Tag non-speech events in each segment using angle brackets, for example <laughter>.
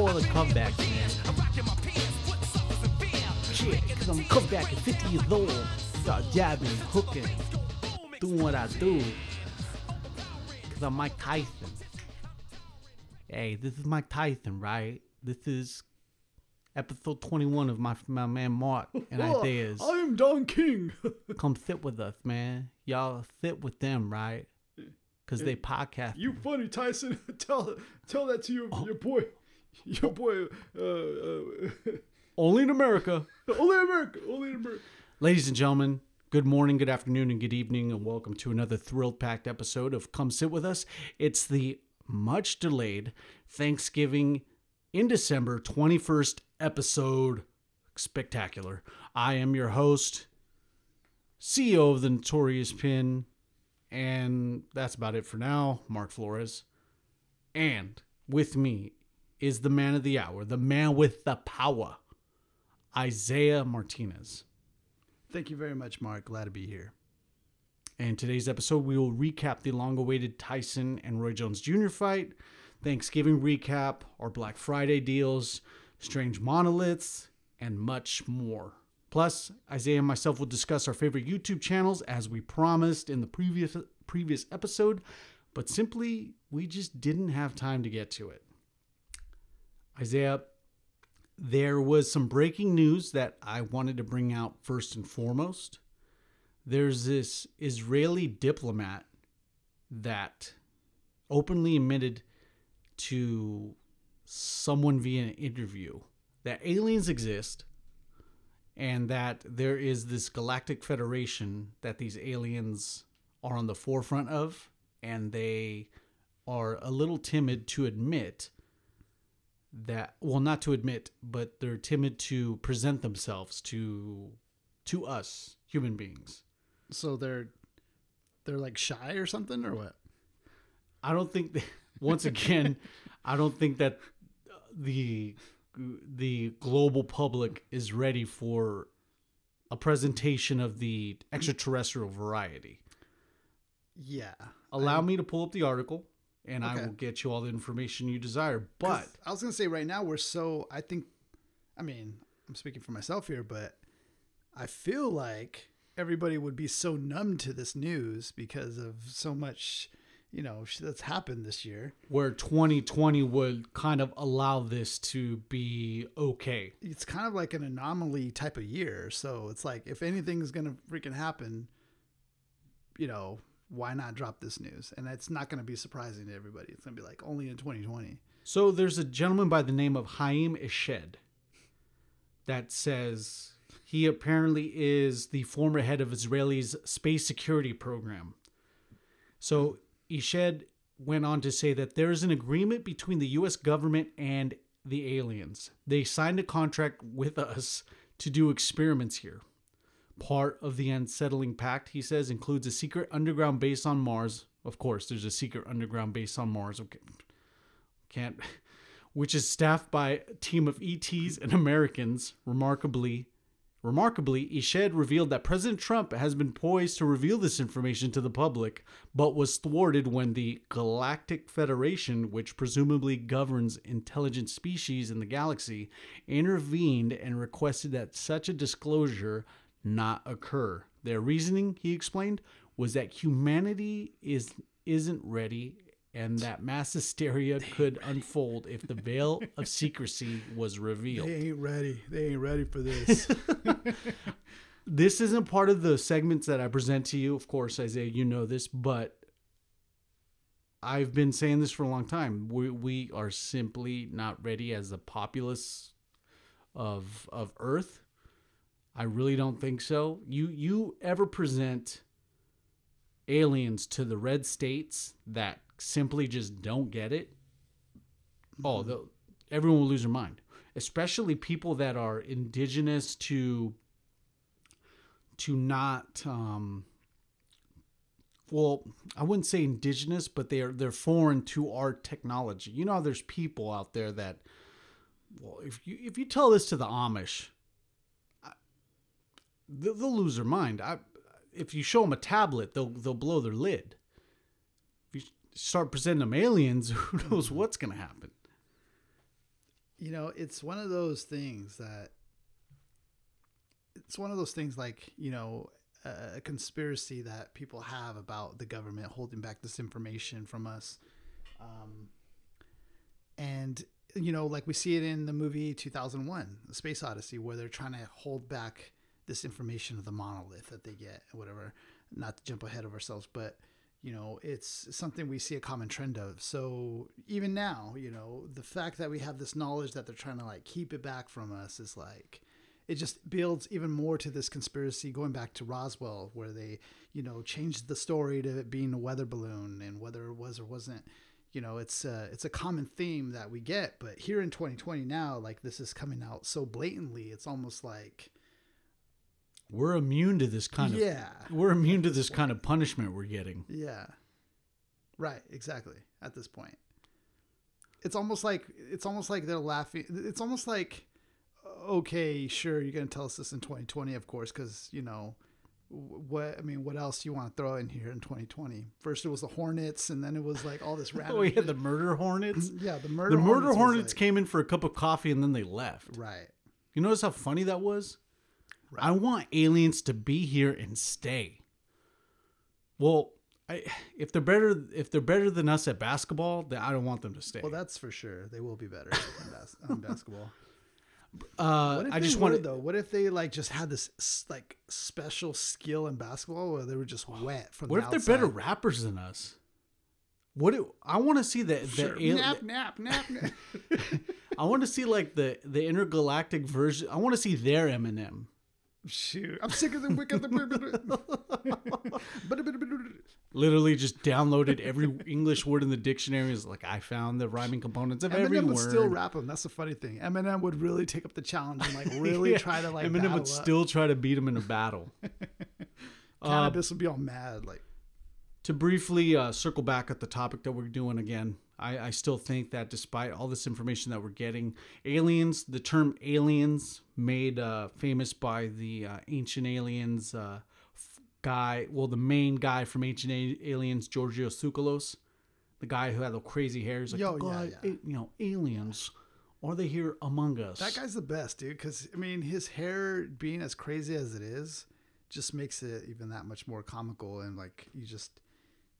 pour the comebacks, man. Shit, cause I'm come back at 50 years old. Start jabbing, hooking, doing what I do. Cause I'm Mike Tyson. Hey, this is Mike Tyson, right? This is episode 21 of my my man Mark <laughs> and Isaiah's. I'm Don King. <laughs> Come sit with us, man. Y'all sit with them, right? Cause they podcast. you funny, Tyson. <laughs> tell tell that to your oh. your boy, <laughs> your boy. Uh, uh, <laughs> Only in America. <laughs> only in America. Only in America. Ladies and gentlemen, good morning, good afternoon, and good evening, and welcome to another thrill packed episode of Come Sit With Us. It's the much delayed Thanksgiving in December 21st episode. Spectacular. I am your host, CEO of the Notorious Pin, and that's about it for now, Mark Flores. And with me is the man of the hour, the man with the power, Isaiah Martinez. Thank you very much, Mark. Glad to be here. And today's episode, we will recap the long awaited Tyson and Roy Jones Jr. fight, Thanksgiving recap, our Black Friday deals, strange monoliths, and much more. Plus, Isaiah and myself will discuss our favorite YouTube channels as we promised in the previous previous episode, but simply we just didn't have time to get to it. Isaiah, there was some breaking news that I wanted to bring out first and foremost. There's this Israeli diplomat that openly admitted to someone via an interview that aliens exist and that there is this galactic federation that these aliens are on the forefront of and they are a little timid to admit that well not to admit but they're timid to present themselves to to us human beings So they're they're like shy or something or what? I don't think that, <laughs> once again, I don't think that the the global public is ready for a presentation of the extraterrestrial variety. Yeah. Allow me to pull up the article and I will get you all the information you desire. But I was gonna say right now we're so I think I mean, I'm speaking for myself here, but I feel like everybody would be so numb to this news because of so much, you know, that's happened this year. where 2020 would kind of allow this to be okay. It's kind of like an anomaly type of year. So it's like if anything's gonna freaking happen, you know, why not drop this news? And it's not gonna be surprising to everybody. It's gonna be like only in 2020. So there's a gentleman by the name of Haim Eshed that says he apparently is the former head of Israel's space security program. So Eshed went on to say that there is an agreement between the US government and the aliens. They signed a contract with us to do experiments here. Part of the unsettling pact, he says, includes a secret underground base on Mars. Of course, there's a secret underground base on Mars. Okay can't <laughs> which is staffed by a team of ETs and Americans. Remarkably, remarkably, Eshed revealed that President Trump has been poised to reveal this information to the public, but was thwarted when the Galactic Federation, which presumably governs intelligent species in the galaxy, intervened and requested that such a disclosure not occur. Their reasoning, he explained, was that humanity is isn't ready and that mass hysteria could unfold if the veil <laughs> of secrecy was revealed. They ain't ready. They ain't ready for this. <laughs> This isn't part of the segments that I present to you. Of course, Isaiah, you know this, but I've been saying this for a long time. We, we are simply not ready as the populace of of Earth. I really don't think so. You you ever present aliens to the red states that simply just don't get it? Oh, the, everyone will lose their mind. Especially people that are indigenous to to not um well, I wouldn't say indigenous, but they're they're foreign to our technology. You know, there's people out there that, well, if you if you tell this to the Amish, they'll, lose their mind. I, if you show them a tablet, they'll they'll blow their lid. If you start presenting them aliens, <laughs> who knows what's gonna happen? you know, it's one of those things that it's one of those things like, you know, a, a conspiracy that people have about the government holding back this information from us. Um, and, you know, like we see it in the movie 2001, The Space Odyssey, where they're trying to hold back this information of the monolith that they get, whatever. Not to jump ahead of ourselves, but you know it's something we see a common trend of so even now you know the fact that we have this knowledge that they're trying to like keep it back from us is like it just builds even more to this conspiracy going back to Roswell where they you know changed the story to it being a weather balloon and whether it was or wasn't you know it's a, it's a common theme that we get but here in 2020 now like this is coming out so blatantly it's almost like We're immune to this kind of yeah we're immune to this kind of punishment we're getting. Yeah. Right, exactly. At this point. It's almost like it's almost like they're laughing. It's almost like okay, sure, you're going to tell us this in 2020 of course cuz you know what I mean, what else do you want to throw in here in 2020? First it was the Hornets and then it was like all this <laughs> oh, random Oh, we had the murder hornets. <laughs> Yeah, the murder The murder was hornets like- came in for a cup of coffee and then they left. Right. You notice how funny that was? I want aliens to be here and stay. Well, I, if they're better if they're better than us at basketball, then I don't want them to stay. Well, that's for sure. They will be better <laughs> in bas- on basketball. uh, I just were, want though. What if they like just had this like special skill in basketball where they were just wet from the outside? What the if they're better rappers than us? What do, I want to see the, the Sure. al- nap, nap, nap, nap. <laughs> I want to see like the the intergalactic version. I want to see their Eminem. Shoot, I'm sick of the wick of the. <laughs> Literally just downloaded every English word in the dictionary. Is like I found the rhyming components of every word. Eminem would still rap them. That's the funny thing. Eminem would really take up the challenge and like <laughs> really Yeah, try to like. Eminem would up. still try to beat him in a battle. <laughs> Cannabis would be all mad. Like, to briefly uh, circle back at the topic that we're doing again, I, I still think that despite all this information that we're getting, aliens, the term aliens, made uh, famous by the uh, Ancient Aliens uh, f- guy, well, the main guy from Ancient A- Aliens, Giorgio Tsoukalos, the guy who had the crazy hair. He's like, Yo, yeah, yeah. you know, aliens, are they here among us? that guy's the best, dude. Because I mean, his hair being as crazy as it is, just makes it even that much more comical. And like, you just,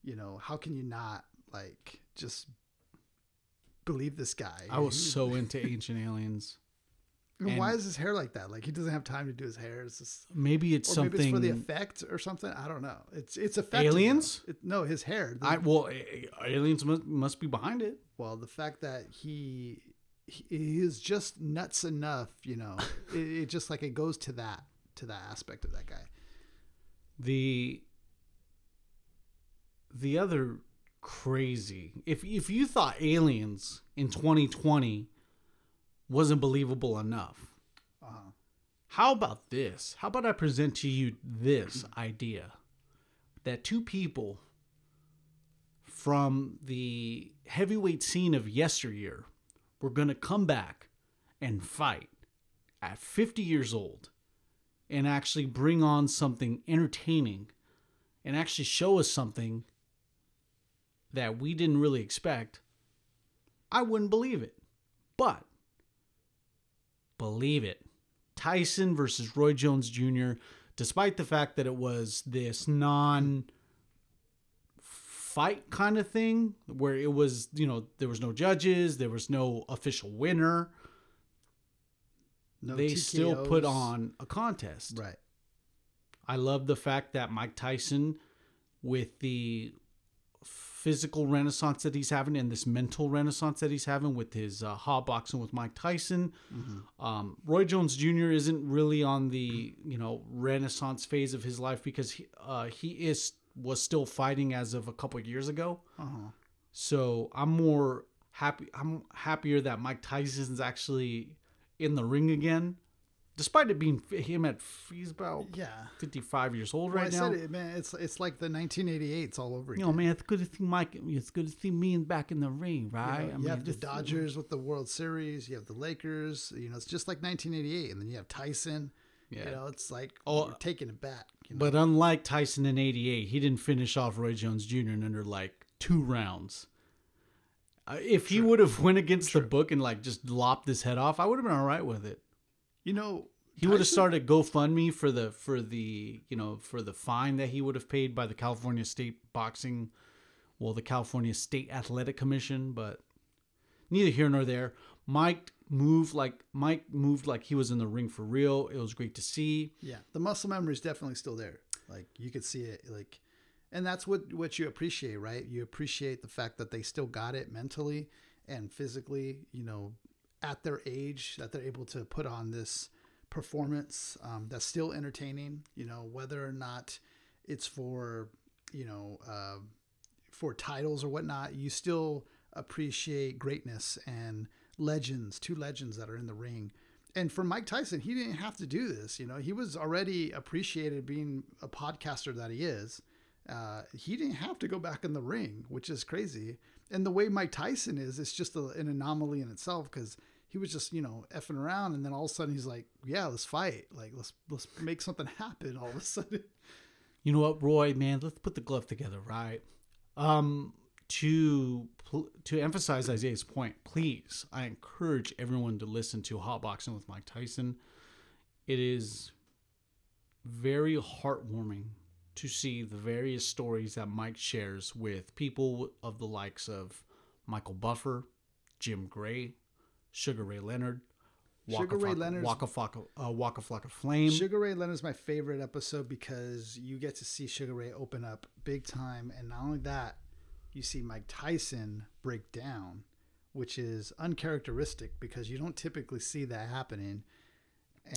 you know, how can you not like just believe this guy? I was so <laughs> into Ancient Aliens. I mean, why is his hair like that? Like he doesn't have time to do his hair. It's just, Maybe it's something. maybe it's for the effect or something. I don't know. It's it's effective. Aliens? It, no, his hair. The- I well, aliens must, must be behind it. well, the fact that he he he is just nuts enough, you know, <laughs> it, it just like it goes to that to that aspect of that guy. the the other crazy if if you thought aliens in 2020 wasn't believable enough Uh-huh. how about this how about i present to you this idea that two people from the heavyweight scene of yesteryear were going to come back and fight at 50 years old and actually bring on something entertaining and actually show us something that we didn't really expect, I wouldn't believe it. But believe it. Tyson versus Roy Jones Jr., despite the fact that it was this non fight kind of thing where it was, you know, there was no judges, there was no official winner, No they still put on a contest. right. I love the fact that Mike Tyson, with the physical renaissance that he's having and this mental renaissance that he's having with his uh, hot boxing with Mike Tyson, um, Roy Jones Jr. isn't really on the you know renaissance phase of his life because he uh, he is was still fighting as of a couple of years ago. Uh-huh. So I'm more happy. I'm happier that Mike Tyson's actually in the ring again, despite it being him at he's about Yeah. 55 years old Well, right I now. said it, man. It's it's like the 1988s all over You know, man, it's good to see Mike. It's good to see me and back in the ring, You, right? know, you have the Dodgers with the World Series. You have the Lakers. You know, it's just like 1988, and then you have Tyson. Yeah. You know, it's like Oh, you're taking it back. You know? But unlike Tyson in '88, he didn't finish off Roy Jones Jr. in under like two rounds. Uh, if he would have went against the book and like just lopped his head off, I would have been all right with it. You know, He would have started GoFundMe for the for the you know for the fine that he would have paid by the California State Boxing, well, the California State Athletic Commission. But neither here nor there. Mike moved like Mike moved like he was in the ring for real. It was great to see. Yeah, the muscle memory is definitely still there. Like you could see it. Like, and that's what what you appreciate, right? You appreciate the fact that they still got it mentally and physically. You know, at their age, that they're able to put on this performance um, that's still entertaining. You know, whether or not it's for you know uh, for titles or whatnot, you still appreciate greatness and legends, two legends that are in the ring. And for Mike Tyson, he didn't have to do this. You know, he was already appreciated being a podcaster that he is. Uh, he didn't have to go back in the ring, which is crazy. And the way Mike Tyson is, it's just a, an anomaly in itself because he was just you know effing around, and then all of a sudden he's like, "Yeah, let's fight. Like let's let's make something <laughs> happen." All of a sudden, You know what, Roy? Man, let's put the glove together, right? Um, to to emphasize Isaiah's point, please, I encourage everyone to listen to Hot Boxing with Mike Tyson. It is very heartwarming to see the various stories that Mike shares with people of the likes of Michael Buffer, Jim Gray, Sugar Ray Leonard, Sugar Ray Flocka- Leonard's- Waka Flocka, uh, Waka Flocka Flame. Sugar Ray Leonard's my favorite episode because you get to see Sugar Ray open up big time, and not only that, you see Mike Tyson break down, which is uncharacteristic because you don't typically see that happening.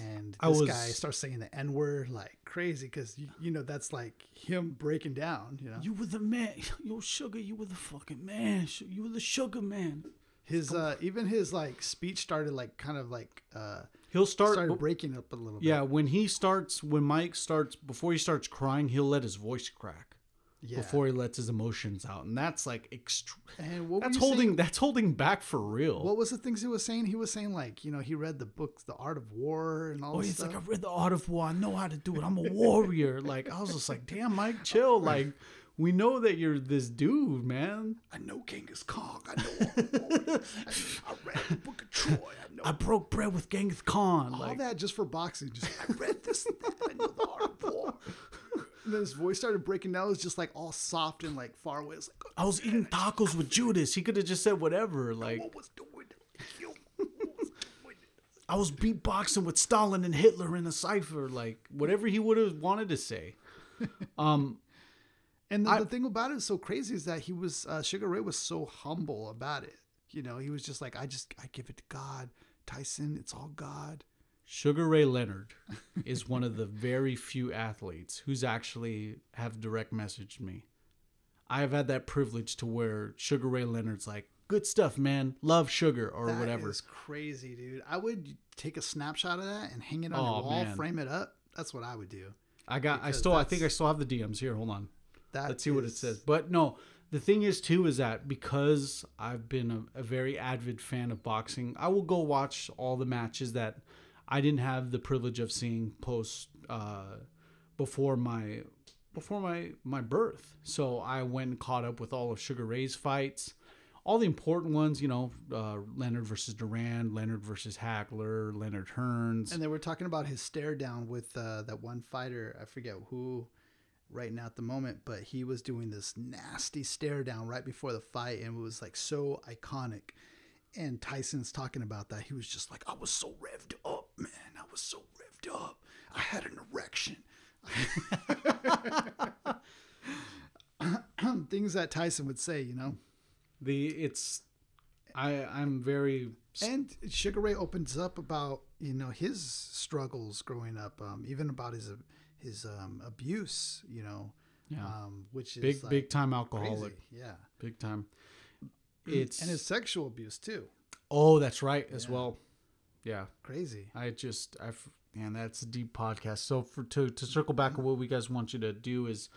And this was- guy starts saying the N word like crazy because you, you know that's like him breaking down. You know You were the man. <laughs> Yo, Sugar, you were the fucking man. You were the Sugar man. His uh, even his like speech started like kind of like uh, He'll start. started breaking up a little bit. yeah, when he starts, when Mike starts, before he starts crying, he'll let his voice crack yeah. before he lets his emotions out, and that's like extra. and what That's holding. saying? That's holding back for real. What was the things he was saying? He was saying like, you know, he read the books, The Art of War, and all Oh, he's stuff. like, I read the Art of War. I know how to do it. I'm a warrior. like, I was just like, damn, Mike, chill. <laughs> Like, we know that you're this dude, man. I know Genghis Khan. I know. all. I, <laughs> I read the Book of Troy. I know I broke bread with Genghis Khan. all Like, that just for boxing. Just I read this and that. I know the Art of War. And then his voice started breaking down. It was just like all soft and like far away. It's like I was eating tacos with Judas. He could have just said whatever. Like, what was doing? Was doing? I was beatboxing with Stalin and Hitler in a cipher, like whatever he would have wanted to say. Um, And the, I- the thing about it is so crazy is that he was uh, Sugar Ray was so humble about it. You know, he was just like, I just I give it to God. Tyson, it's all God. Sugar Ray Leonard is one of the very few athletes who's actually have direct messaged me. I have had that privilege to where Sugar Ray Leonard's like, "Good stuff, man. Love sugar or That whatever." is crazy, dude. I would take a snapshot of that and hang it on Oh, your wall, man. frame it up. That's what I would do. I got. I still. I think I still have the DMs here. Hold on. That Let's see what it says. But no, the thing is too is that because I've been a, a very avid fan of boxing, I will go watch all the matches that I didn't have the privilege of seeing post uh, before my before my my birth. So I went and caught up with all of Sugar Ray's fights. All the important ones, you know, uh, Leonard versus Duran, Leonard versus Hagler, Leonard Hearns. And they were talking about his stare down with uh, that one fighter. I forget who right now at the moment, but he was doing this nasty stare down right before the fight, and it was like so iconic. And Tyson's talking about that. He was just like, I was so revved up, man. I was so revved up. I had an erection. <laughs> Things that Tyson would say, you know. the it's I I'm very And Sugar Ray opens up about you know his struggles growing up, um, even about his his um, abuse, you know, Yeah. um, which is big like big time crazy. alcoholic yeah, big time it's and his sexual abuse too, oh that's right as Yeah. well yeah crazy. i just i man that's a deep podcast so for to to circle back on what we guys want you to do is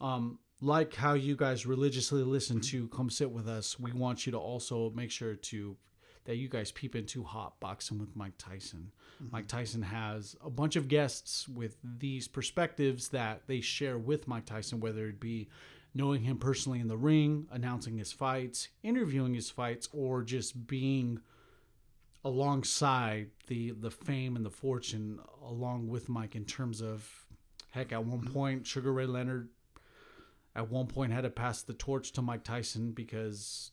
um like how you guys religiously listen to come sit with us we want you to also make sure to that you guys peep into hot boxing with mike tyson. Mike tyson has a bunch of guests with these perspectives that they share with mike tyson whether it be knowing him personally in the ring, announcing his fights, interviewing his fights, or just being alongside the the fame and the fortune along with Mike in terms of heck at one point Sugar Ray Leonard at one point had to pass the torch to Mike Tyson because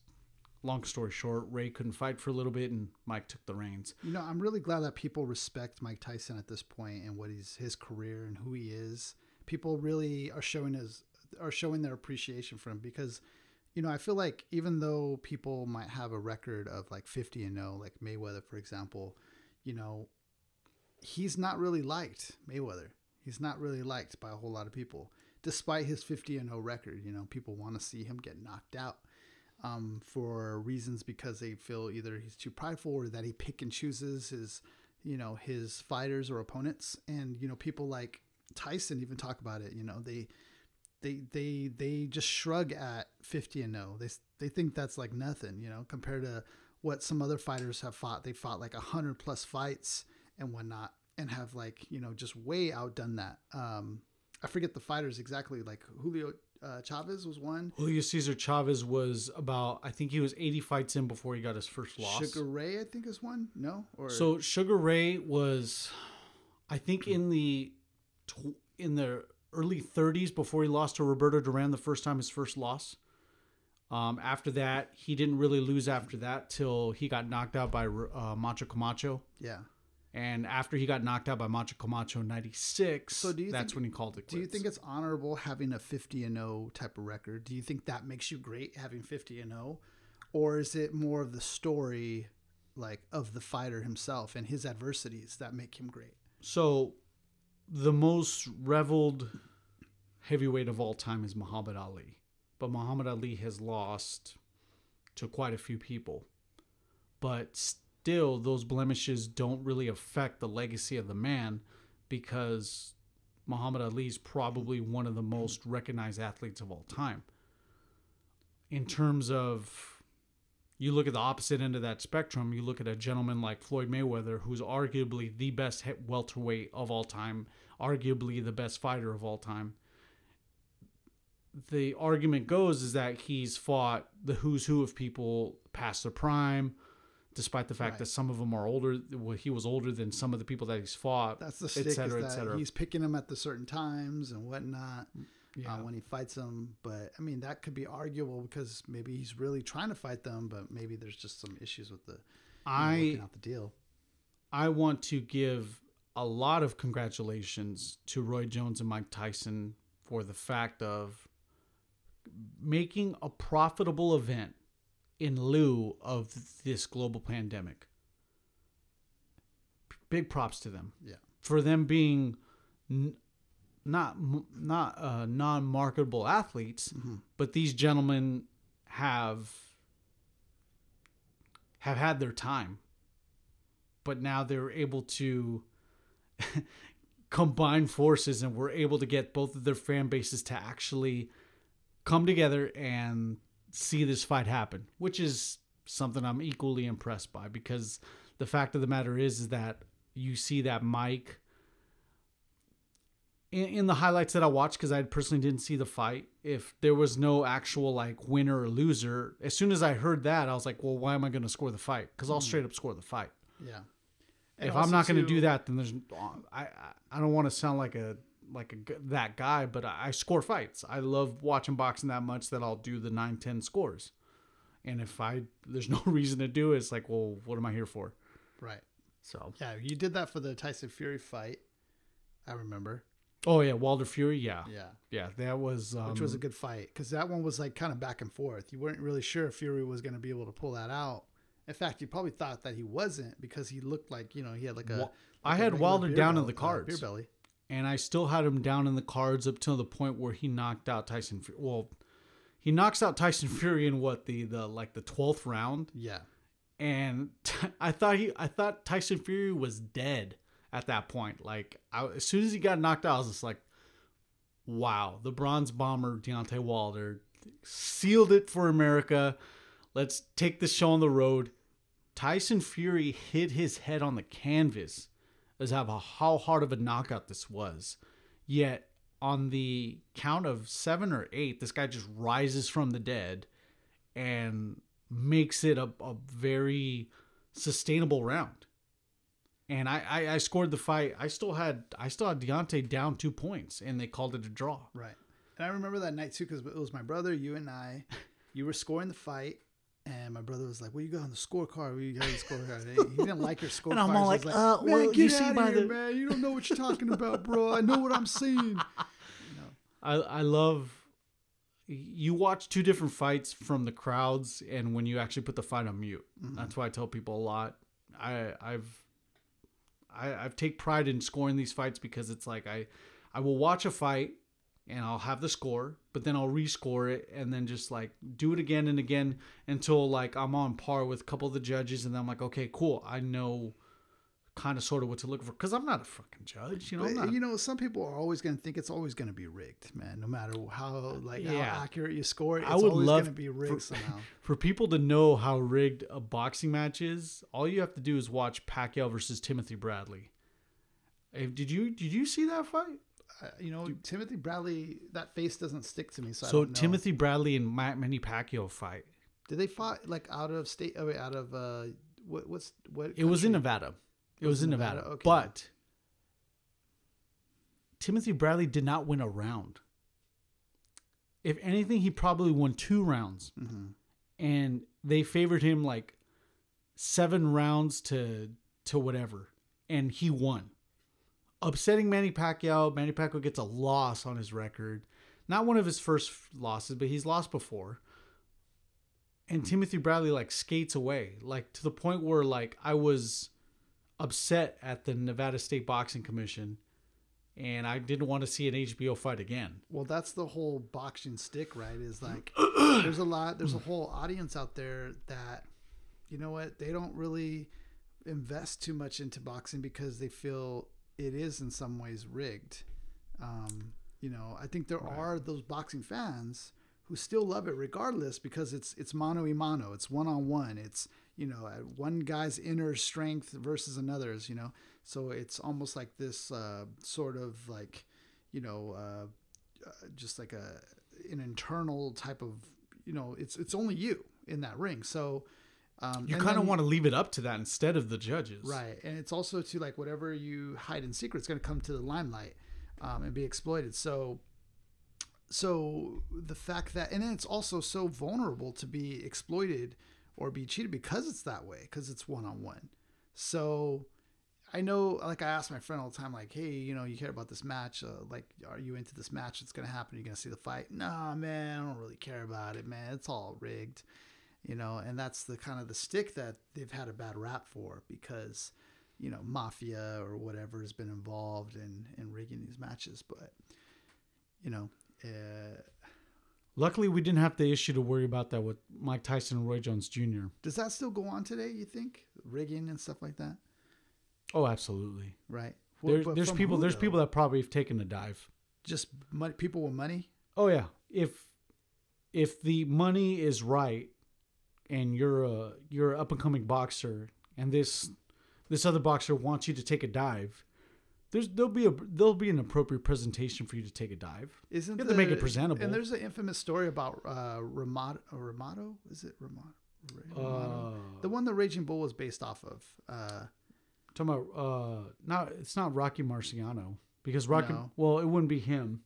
long story short Ray couldn't fight for a little bit and Mike took the reins. You know, I'm really glad that people respect Mike Tyson at this point and what he's his career and who he is. People really are showing his are showing their appreciation for him because you know, I feel like even though people might have a record of like 50 and 0 like Mayweather for example, you know, he's not really liked, Mayweather. He's not really liked by a whole lot of people despite his 50 and 0 record, you know, people want to see him get knocked out. Um, for reasons because they feel either he's too prideful or that he pick and chooses his, you know, his fighters or opponents. And you know, people like Tyson even talk about it. You know, they they they they just shrug at 50 and no. They they think that's like nothing, you know, compared to what some other fighters have fought. They fought like a 100 plus fights and whatnot and have like, you know, just way outdone that. Um I forget the fighters exactly like Julio uh, Chavez was one. Julio Cesar Chavez was about I think he was 80 fights in before he got his first loss. Sugar Ray I think is one. No? Or So Sugar Ray was I think in the tw- in the early 30s before he lost to Roberto Duran the first time his first loss. Um, after that, he didn't really lose after that till he got knocked out by uh, Macho Camacho. yeah. And after he got knocked out by Macho Camacho in '96, So do you that's think- when he called it quits. Do you think it's honorable having a 50 and 0 type of record? Do you think that makes you great having 50 and 0 or is it more of the story like of the fighter himself and his adversities that make him great? so? The most reveled heavyweight of all time is Muhammad Ali, but Muhammad Ali has lost to quite a few people. But still, those blemishes don't really affect the legacy of the man because Muhammad Ali is probably one of the most recognized athletes of all time. In terms of, you look at the opposite end of that spectrum, you look at a gentleman like Floyd Mayweather, who's arguably the best welterweight of all time, arguably the best fighter of all time. The argument goes is that he's fought the who's who of people past their prime, despite the fact Right. that some of them are older. Well, he was older than some of the people that he's fought. That's the stick is cetera, et cetera. he's picking them at the certain times and whatnot Yeah. uh, when he fights them. But I mean, that could be arguable because maybe he's really trying to fight them, but maybe there's just some issues with the you know, I working out the deal. I want to give a lot of congratulations to Roy Jones and Mike Tyson for the fact of making a profitable event in lieu of this global pandemic. Big props to them. Yeah. For them being n- not not uh, non-marketable athletes, but these gentlemen have have had their time but now they're able to <laughs> combine forces and we're able to get both of their fan bases to actually come together and see this fight happen which is something i'm equally impressed by because the fact of the matter is is that you see that mike in, in the highlights that i watched because i personally didn't see the fight. If there was no actual like winner or loser as soon as i heard that i was like well why am i going to score the fight? Because i'll mm. straight up score the fight. Yeah. if I'm not going to do that, then there's I I, I don't want to sound like a like a that guy, but I, score fights. I love watching boxing that much that I'll do the 9-10 scores. And if I there's no <laughs> reason to do it, it's like, well, what am I here for? Right. So, Yeah, you did that for the Tyson Fury fight. I remember. oh yeah, Wilder Fury, yeah, Yeah. yeah, that was um, which was a good fight because that one was like kind of back and forth. You weren't really sure if Fury was going to be able to pull that out. In fact, you probably thought that he wasn't because he looked like you know he had like a. Wa- like I had Wilder down in belly- the uh, cards. beer belly. And I still had him down in the cards up till the point where he knocked out Tyson. Fury. Well, he knocks out Tyson Fury in what the the like the twelfth round. Yeah, and <laughs> I thought he, I thought Tyson Fury was dead at that point. Like I, as soon as he got knocked out, I was just like, "Wow, the Bronze Bomber Deontay Wilder sealed it for America. Let's take this show on the road." Tyson Fury hit his head on the canvas as how how hard of a knockout this was. Yet on the count of seven or eight, this guy just rises from the dead and makes it a, a very sustainable round. And I, I, I scored the fight. I still had I still had Deontay down two points, and they called it a draw. Right. And I remember that night too because it was my brother, you and I. You were scoring the fight, and my brother was like, "What you got on the scorecard? What you got on the scorecard?" He <laughs> didn't like your scorecard. And I'm all so I was like, uh, "Man, well, get you see outta by here, the- man. You don't know what you're <laughs> talking about, bro. I know what I'm seeing." I I love you watch two different fights from the crowds and when you actually put the fight on mute. That's why I tell people a lot. I I've I I've take pride in scoring these fights because it's like I I will watch a fight and I'll have the score, but then I'll rescore it and then just like do it again and again until like I'm on par with a couple of the judges and then I'm like, okay, cool. I know kind of sort of what to look for because I'm not a fucking judge, you know. But, you know, some people are always going to think it's always going to be rigged, man. No matter how like Yeah. how accurate you score, it's I would always love to be rigged somehow. <laughs> For people to know how rigged a boxing match is, all you have to do is watch Pacquiao versus Timothy Bradley. Did you did you see that fight? Uh, you know, Timothy Bradley, that face doesn't stick to me. So, I So. Timothy Bradley and Ma- Manny Pacquiao fight. did they fight like out of state? Oh, wait, out of uh, what? What's what? It was in? Nevada. It was in Nevada. Nevada, okay. But Timothy Bradley did not win a round. If anything, he probably won two rounds. Mhm. And they favored him like seven rounds to to whatever. And he won. Upsetting Manny Pacquiao. Manny Pacquiao gets a loss on his record. Not one of his first losses, but he's lost before. And Timothy Bradley like skates away, like to the point where like I was upset at the Nevada State Boxing Commission, and I didn't want to see an HBO fight again. Well, that's the whole boxing stick, right? Is like <clears throat> there's a lot, there's a whole audience out there that, you know what, they don't really invest too much into boxing because they feel it is in some ways rigged. Um, you know, I think there are those boxing fans who still love it regardless because it's it's mano y mano, it's one on one, it's you know uh, one guy's inner strength versus another's, you know. So it's almost like this uh, sort of like, you know, uh, uh, just like a an internal type of you know it's it's only you in that ring so um You kind of want to leave it up to that instead of the judges, right and it's also to like whatever you hide in secret is going to come to the limelight um, and be exploited so so the fact that and then it's also so vulnerable to be exploited or be cheated because it's that way because it's one-on-one so I know, like I ask my friend all the time, like, hey, you know, you care about this match? Uh, like, are you into this match that's gonna happen? You're gonna see the fight? Nah, man, I don't really care about it, man. It's all rigged, you know. And that's the kind of the stick that they've had a bad rap for because, you know, mafia or whatever has been involved in in rigging these matches. But, you know, uh, Luckily, we didn't have the issue to worry about that with Mike Tyson and Roy Jones Jr. does that still go on today? You think rigging and stuff like that, Oh, absolutely. right? There's, But there's people. who, There's though? people that probably have taken a dive. just money, people with money. Oh yeah. If if the money is right, and you're a you're an up and coming boxer, and this this other boxer wants you to take a dive, there's there'll be a there'll be an appropriate presentation for you to take a dive. Isn't You have to make it presentable. And there's an infamous story about uh, Ramato. Ramato is it Ramato? Ramato? Uh, the one the Raging Bull was based off of. Uh, talking about uh, not it's not Rocky Marciano because Rocky. No. Well, it wouldn't be him.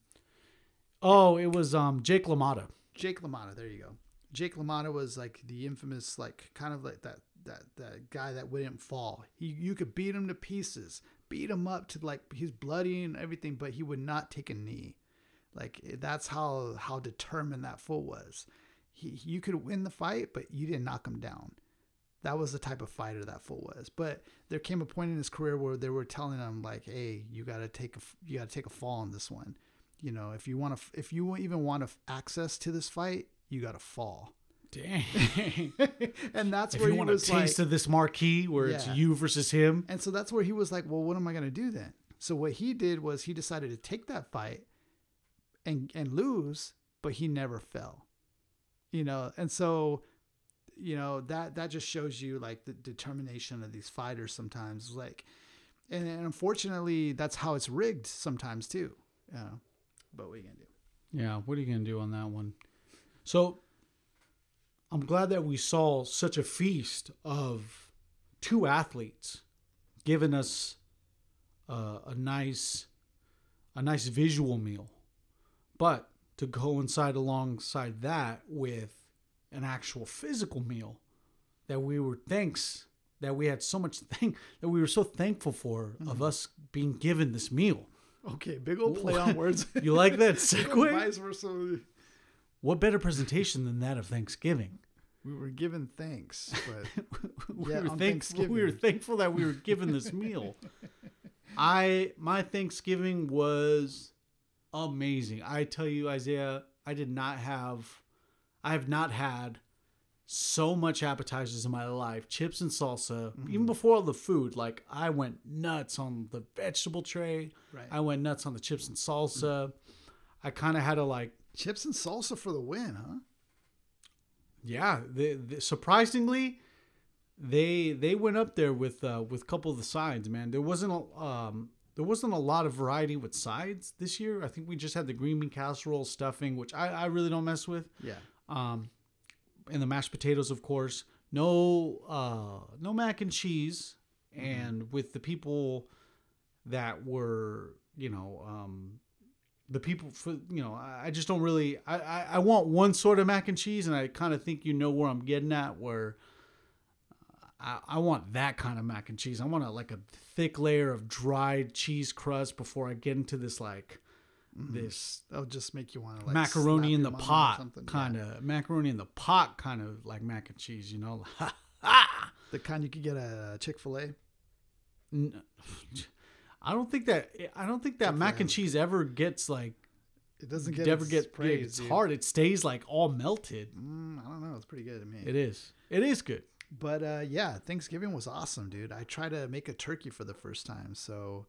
Oh, it was um Jake LaMotta. Jake LaMotta. There you go. Jake LaMotta was like the infamous, like kind of like that that that guy that wouldn't fall. He you could beat him to pieces, beat him up to like he's bloody and everything, but he would not take a knee. Like eh, that's how how determined that fool was. He you could win the fight, but you didn't knock him down. That was the type of fighter that fool was. But there came a point in his career where they were telling him like, "Hey, you got to take a you got to take a fall on this one. You know, if you want to if you even want to access to this fight, you got to fall." Dang. <laughs> and that's if where you he want a was like, taste of this marquee where it's you versus him, and so that's where he was like, well, what am I going to do then? So what he did was he decided to take that fight and and lose, but he never fell. You know, and so you know that that just shows you like the determination of these fighters sometimes like and, and unfortunately that's how it's rigged sometimes too. You know. But what are you gonna do? Yeah, what are you gonna do on that one? So I'm glad that we saw such a feast of two athletes giving us uh, a nice a nice visual meal. But to coincide alongside that with an actual physical meal that we were thanks that we had so much thank that we were so thankful for of us being given this meal. Okay, big old play on words. <laughs> You like that <laughs> segue? Vice versa. What better presentation than that of Thanksgiving? We were given thanks, but we, Yeah, were on thankful, we were thankful that we were given this <laughs> meal. I my Thanksgiving was amazing. I tell you, Isaiah, I did not have I have not had so much appetizers in my life. Chips and salsa. Mm-hmm. Even before all the food, like I went nuts on the vegetable tray. Right. I went nuts on the chips and salsa. I kind of had to like chips and salsa for the win, huh? Yeah, the, surprisingly, they they went up there with uh, with a couple of the sides. Man, there wasn't a um, there wasn't a lot of variety with sides this year. I think we just had the green bean casserole stuffing, which I, I really don't mess with. Yeah. Um, and the mashed potatoes, of course. No uh, no mac and cheese. And with the people that were, you know, um, the people for you know I just don't really I, I I want one sort of mac and cheese and I kind of think you know where I'm getting at where I, I want that kind of mac and cheese I want a, like a thick layer of dried cheese crust before I get into this like mm-hmm. this That'll just make you want to like macaroni in the pot kind Yeah. of macaroni in the pot kind of like mac and cheese you know <laughs> The kind you could get at uh, Chick Fil A. N- <laughs> <laughs> I don't think that I don't think that mac and cheese ever gets like It doesn't get ever get praise. it's dude. hard it stays like all melted Mm, I don't know. It's pretty good to me. it is it is good But uh, yeah, Thanksgiving was awesome, dude. I tried to make a turkey for the first time, so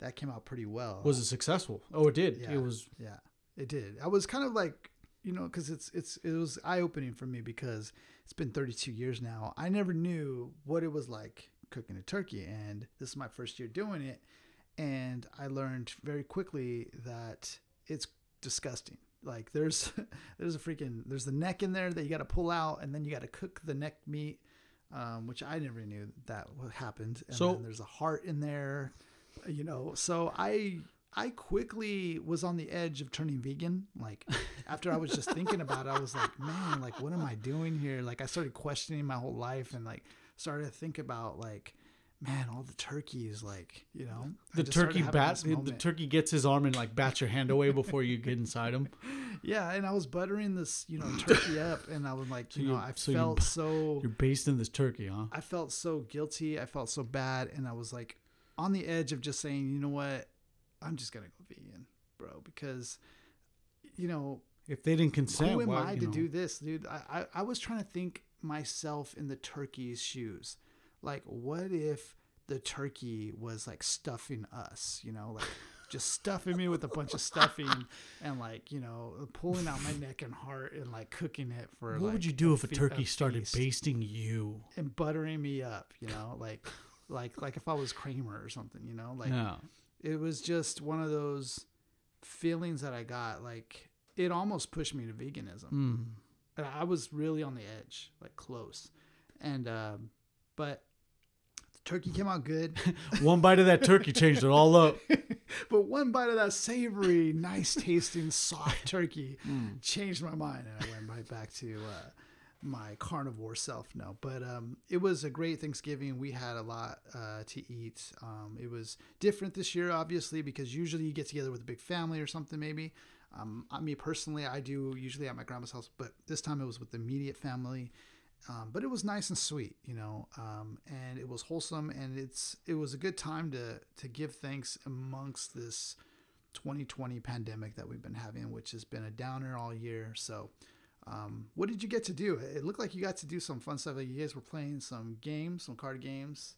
that came out pretty well. Was it successful? Oh, it did. Yeah. It was. Yeah, it did. I was kind of like, you know, because it's it's it was eye opening for me because it's been 32 years now. I never knew what it was like cooking a turkey, and this is my first year doing it, and I learned very quickly that it's disgusting. Like there's <laughs> there's a freaking there's the neck in there that you got to pull out, and then you got to cook the neck meat. Um, which I never knew that what happened. And So- then there's a heart in there, you know. So I I quickly was on the edge of turning vegan. Like after I was just thinking about it, I was like, man, like what am I doing here? Like I started questioning my whole life and like started to think about like, man, all the turkeys, like you know, The turkey having bat. The, turkey gets his arm and like bats your hand away before you get inside him. <laughs> yeah, and I was buttering this, you know, turkey up, and I was like, <laughs> you know, I so felt bu- so. You're based in this turkey, huh? I felt so guilty. I felt so bad, and I was like on the edge of just saying, you know what, I'm just gonna go vegan, bro, because you know If they didn't consent, who am why, I to know. do this, dude? I, I I was trying to think myself in the turkey's shoes, like what if the turkey was like stuffing us, you know, like. Just <laughs> stuffing me with a bunch of stuffing and like you know pulling out my neck and heart and like cooking it for What like, would you do if a fe- turkey started basting you? and buttering me up, you know, <laughs> like like like if I was Kramer or something, you know, like yeah. it was just one of those feelings that I got. Like it almost pushed me to veganism. Mm. And I was really on the edge, like close, and um, but turkey came out good. <laughs> One bite of that turkey changed it all up. <laughs> but one bite of that savory, nice tasting, soft turkey Mm. changed my mind, and I went right back to uh, my carnivore self. No, but um, it was a great Thanksgiving. We had a lot uh, to eat. Um, it was different this year, obviously, because usually you get together with a big family or something, maybe. Um, I, me personally, I do usually at my grandma's house, but this time it was with the immediate family. Um, but it was nice and sweet, you know, um, and it was wholesome, and it's it was a good time to to give thanks amongst this 2020 pandemic that we've been having, which has been a downer all year. So, um, what did you get to do? It looked like you got to do some fun stuff. Like you guys were playing some games, some card games.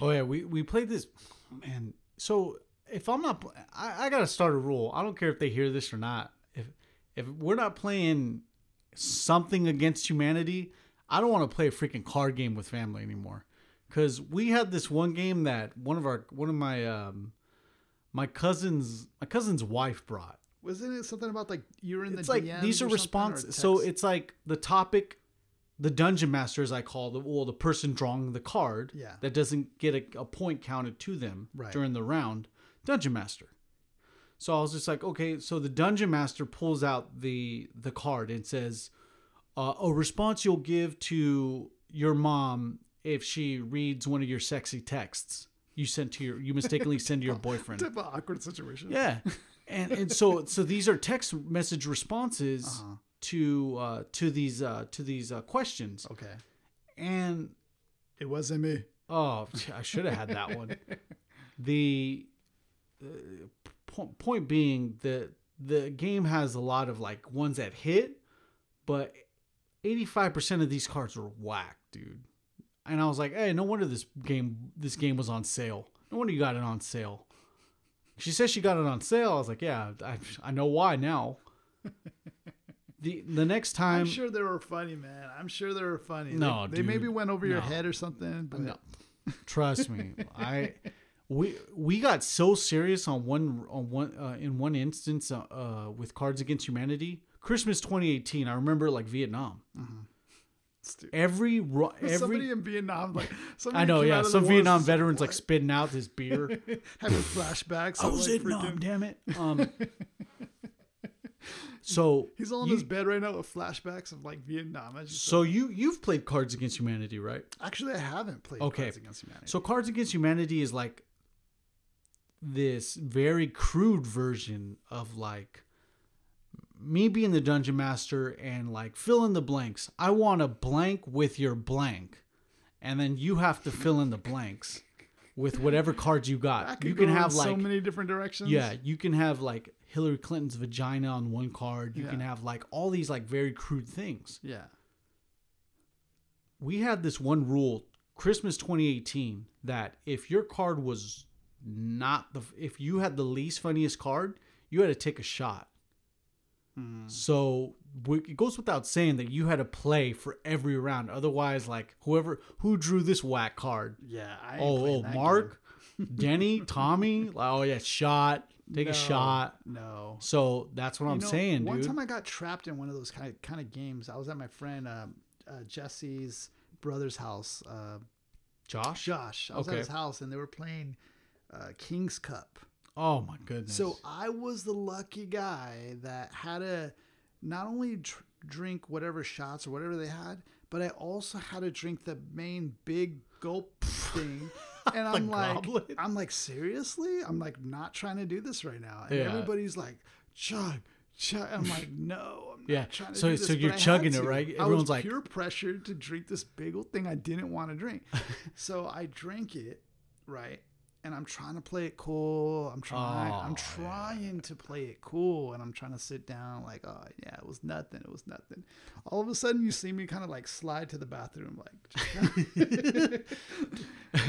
Oh yeah, we we played this, man. So if I'm not, I, I gotta start a rule. I don't care if they hear this or not. If if we're not playing something against humanity, I don't want to play a freaking card game with family anymore. Cause we had this one game that one of our one of my um my cousin's my cousin's wife brought. Wasn't it something about like you're in it's the like DMs these are or something, or responses. So it's like the topic, the dungeon master, as I call the well, the person drawing the card Yeah. that doesn't get a, a point counted to them Right. during the round, dungeon master. So I was just like, okay, so the dungeon master pulls out the the card and says, uh, "A response you'll give to your mom if she reads one of your sexy texts you sent to your you mistakenly send to your <laughs> boyfriend." type of awkward situation. Yeah, and and so so these are text message responses Uh-huh. to uh, to these uh, to these uh, questions, Okay. and It wasn't me. oh, I should have had that one. <laughs> The uh, point being that the game has a lot of like ones that hit, but eighty five percent of these cards were whack, dude. And I was like, hey, no wonder this game this game was on sale. No wonder you got it on sale. She says she got it on sale. I was like, yeah, I, I know why now. <laughs> the The next time, I'm sure they were funny, man. I'm sure they were funny. No, they, they maybe went over your head or something. But No. <laughs> Trust me, I we we got so serious on one on one uh, in one instance uh, uh, with Cards Against Humanity. Christmas 2018. I remember like Vietnam. Stupid. Every <laughs> ro- somebody every in Vietnam, like somebody I know, yeah. out of the Some Vietnam veterans like spitting out this beer. <laughs> having flashbacks. <laughs> I was like, in Vietnam, freaking- damn it. Um, so He's all in you- his bed right now with flashbacks of like Vietnam. I just so you you've played Cards Against Humanity, right? actually I haven't played Okay. Cards Against Humanity. So Cards Against Humanity is like this very crude version of like me being the dungeon master and like fill in the blanks. I want a blank with your blank. And then you have to fill in the blanks with whatever cards you got. You can have so many different directions. yeah, you can have like Hillary Clinton's vagina on one card. You can have like all these like very crude things yeah. we had this one rule christmas 2018 that if your card was not the if you had the least funniest card you had to take a shot Hmm. so it goes without saying that you had to play for every round otherwise like whoever who drew this whack card Yeah. I oh, oh mark <laughs> denny tommy oh yeah shot take No, a shot No. so that's what You i'm know, saying One dude time I got trapped in one of those kind of kind of games. I was at my friend um, uh, Jesse's brother's house. Uh, josh Josh. I was Okay. at his house and they were playing uh, King's Cup. Oh my goodness So I was the lucky guy that had to not only dr- drink whatever shots or whatever they had, but I also had to drink the main big gulp <laughs> thing. And I'm like, goblet? I'm like, seriously? I'm like not trying to do this right now. And Yeah. everybody's like, chug, chug. I'm like, no, I'm Yeah. not trying to So- this. so you're chugging it, right? I Everyone's was like- pure pressure to drink this big old thing I didn't want to drink. <laughs> so I drank it, right? And I'm trying to play it cool. I'm trying. Oh, I'm trying to play it cool, and I'm trying to sit down like, oh yeah, it was nothing. It was nothing. All of a sudden, you see me kind of like slide to the bathroom, like, <laughs>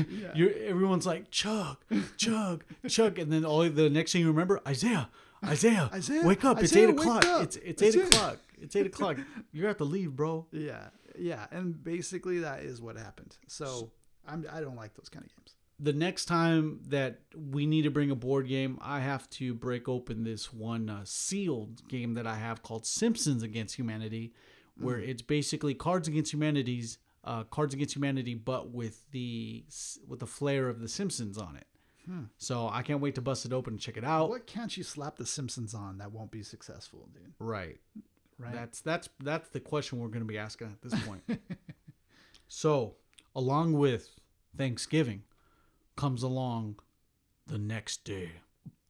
yeah. You're, everyone's like chug, chug, chug, and then all the next thing you remember, Isaiah, Isaiah, Isaiah, wake up! it's eight o'clock. up. It's it's eight Isaiah." o'clock. It's eight o'clock. You have to leave, bro. yeah, yeah, and basically that is what happened. So I'm, I don't like those kind of games. The next time that we need to bring a board game, I have to break open this one uh, sealed game that I have called Simpsons Against Humanity, where it's basically Cards Against Humanity's uh, Cards Against Humanity, but with the with the flair of the Simpsons on it. So I can't wait to bust it open and check it out. What can't you slap the Simpsons on that won't be successful, dude? Right. Right? That's that's that's the question we're going to be asking at this point. <laughs> so, along with Thanksgiving comes along the next day.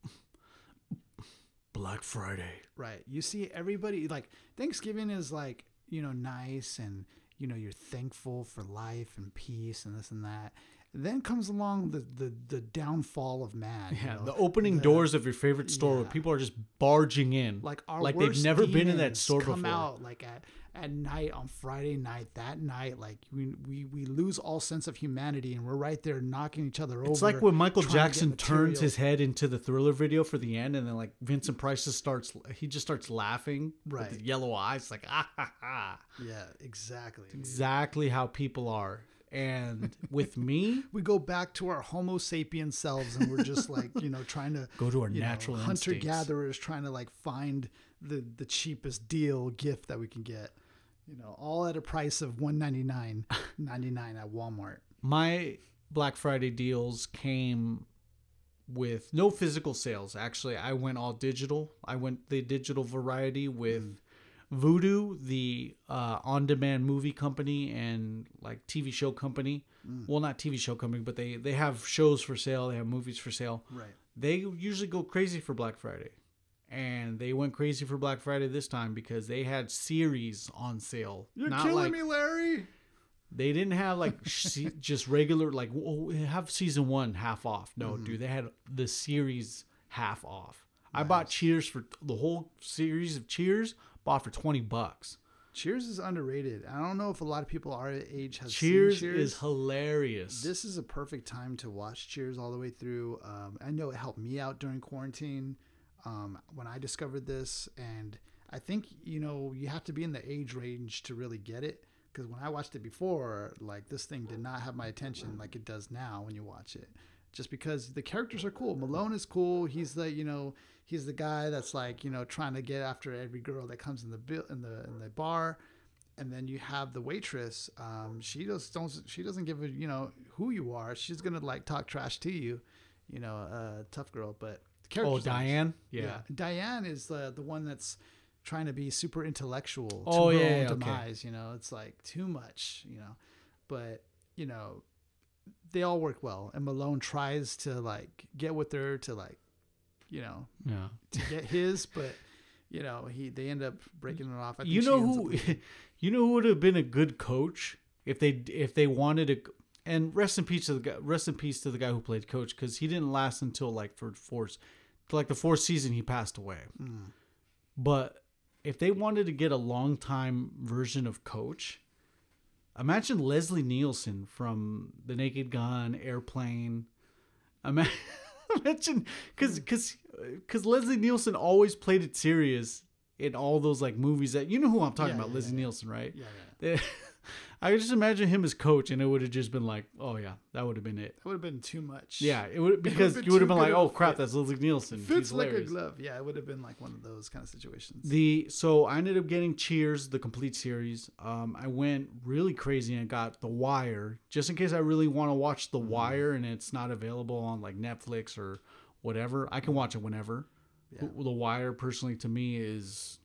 <laughs> Black Friday. Right. You see everybody like Thanksgiving is like, you know, nice and you know, you're thankful for life and peace and this and that. Then comes along the the, the downfall of man. you Yeah, know? the opening the- doors of your favorite store where people are just barging in. like our like they've never been in that store come before. out like at at night on Friday night that night like we, we we lose all sense of humanity and we're right there knocking each other over. It's like when Michael trying to get Jackson turns his head into the thriller video for the end, and then like Vincent Price just starts, he just starts laughing Right. yellow eyes, like ah ha ha. Yeah, exactly. Exactly how people are. And with me, <laughs> we go back to our Homo sapien selves, and we're just like you know trying to go to our natural hunter gatherers, trying to like find the the cheapest deal gift that we can get. You know, all at a price of one ninety nine ninety nine at Walmart. my Black Friday deals came with no physical sales. Actually, I went all digital. I went the digital variety with mm. Vudu, the uh, on-demand movie company and like TV show company. Well, not TV show company, but they they have shows for sale. They have movies for sale. Right. They usually go crazy for Black Friday. And they went crazy for Black Friday this time because they had series on sale. You're not like- me, Larry. they didn't have like <laughs> se- just regular like oh, have season one half off. No, dude, they had the series half off. I bought Cheers for the whole series of Cheers. Bought for twenty bucks. Cheers is underrated. I don't know if a lot of people our age has Cheers, Cheers. is hilarious. This is a perfect time to watch Cheers all the way through. Um, I know it helped me out during quarantine um, when I discovered this, and I think you know you have to be in the age range to really get it. Because when I watched it before, like this thing did not have my attention like it does now when you watch it. Just because the characters are cool. Malone is cool. He's the you know he's the guy that's like you know trying to get after every girl that comes in the bill in the in the bar and then you have the waitress. Um, she just don't. She doesn't give a you know who you are. She's gonna like talk trash to you, you know, uh, tough girl. But the oh. Diane. Yeah. Yeah. Diane is the the one that's trying to be super intellectual. To Oh, her yeah, own yeah, okay. demise. You know, it's like too much. You know, but you know, they all work well. And Malone tries to like get with her to like, you know, Yeah. to get his, but. You know, he they end up breaking it off. I think You know who? <laughs> You know who would have been a good coach if they if they wanted to. And rest in peace to the guy. Rest in peace to the guy who played coach because he didn't last until like for fourth, like the fourth season he passed away. Hmm. But if they wanted to get a long time version of coach, imagine Leslie Nielsen from The Naked Gun, Airplane. Ima- <laughs> Imagine because because because Leslie Nielsen always played it serious in all those like movies that you know who I'm talking Yeah, about, yeah, Leslie yeah. Nielsen, right? Yeah, yeah. I could just imagine him as coach, and it would have just been like, oh yeah, that would have been it. That would have been too much. Yeah, it would <laughs> because been you would have been like, oh crap, fit. that's Leslie Nielsen. Fits like a glove. Yeah, it would have been like one of those kind of situations. The so I ended up getting Cheers, the complete series. Um, I went really crazy and got The Wire, just in case I really want to watch Mm-hmm. The Wire and it's not available on like Netflix or whatever. I can watch it whenever. Yeah. The Wire, personally, to me is,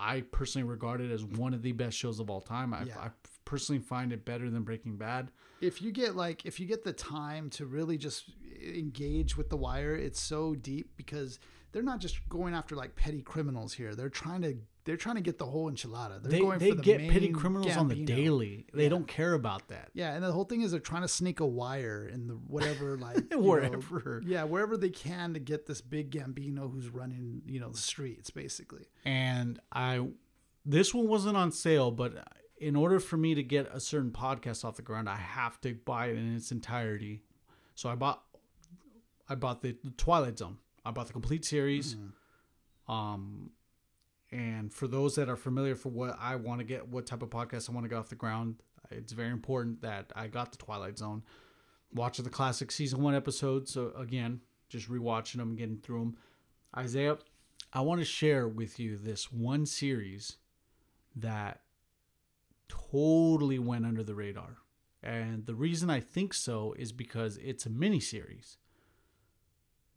I personally regard it as one of the best shows of all time. I, Yeah. I personally find it better than Breaking Bad. if you get like if you get the time to really just engage with the wire, it's so deep because they're not just going after like petty criminals here. They're trying to they're trying to get the whole enchilada. They're They, going they for the get petty main criminals on the daily. They Yeah. don't care about that. Yeah, and the whole thing is they're trying to sneak a wire in the whatever <laughs> like you know, Wherever. yeah, wherever they can to get this big Gambino who's running, you know, the streets basically. and I this one wasn't on sale, but in order for me to get a certain podcast off the ground, I have to buy it in its entirety. So I bought I bought the, the Twilight Zone. I bought the complete series. Um and for those that are familiar for what I want to get, what type of podcast I want to get off the ground, it's very important that I got the Twilight Zone. Watching the classic season one episodes. So again, just rewatching them, getting through them. Isaiah, I want to share with you this one series that totally went under the radar. And the reason I think so is because it's a mini series.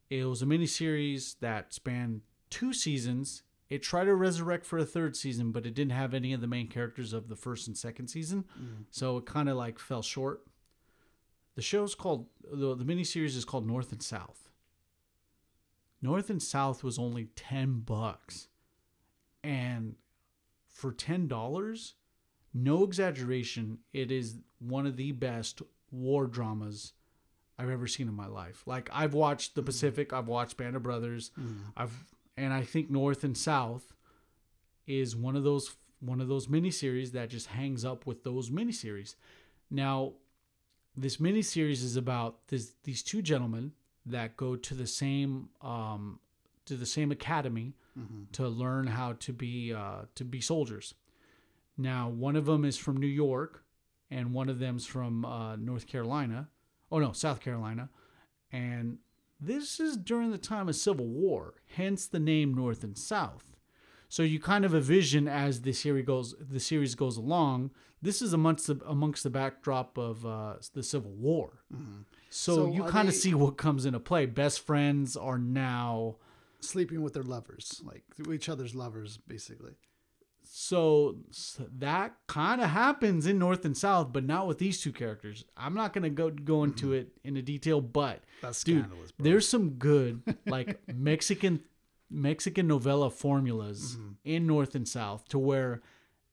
It was a mini series that spanned two seasons. It tried to resurrect for a third season, but it didn't have any of the main characters of the first and second season. Mm-hmm. So it kind of like fell short. The show's called the the miniseries is called North and South. North and South was only 10 bucks. And for $10, no exaggeration, it is one of the best war dramas I've ever seen in my life. Like I've watched The mm-hmm. Pacific, I've watched Band of Brothers, mm-hmm. I've and I think North and South is one of those one of those miniseries that just hangs up with those miniseries. Now, this miniseries is about this these two gentlemen that go to the same um, to the same academy to learn how to be uh, to be soldiers. Now, one of them is from New York, and one of them's from uh, North Carolina. Oh no, South Carolina, and this is during the time of Civil War, hence the name North and South. So you kind of envision as the series goes the series goes along. This is amongst the amongst the backdrop of uh, the Civil War. So, So you kind of see what comes into play. Best friends are now Sleeping with their lovers, like each other's lovers, basically. So, that kind of happens in North and South, but not with these two characters. I'm not gonna go go into it in a detail, but That's dude, bro. there's some good <laughs> like Mexican Mexican novella formulas Mm-hmm. in North and South to where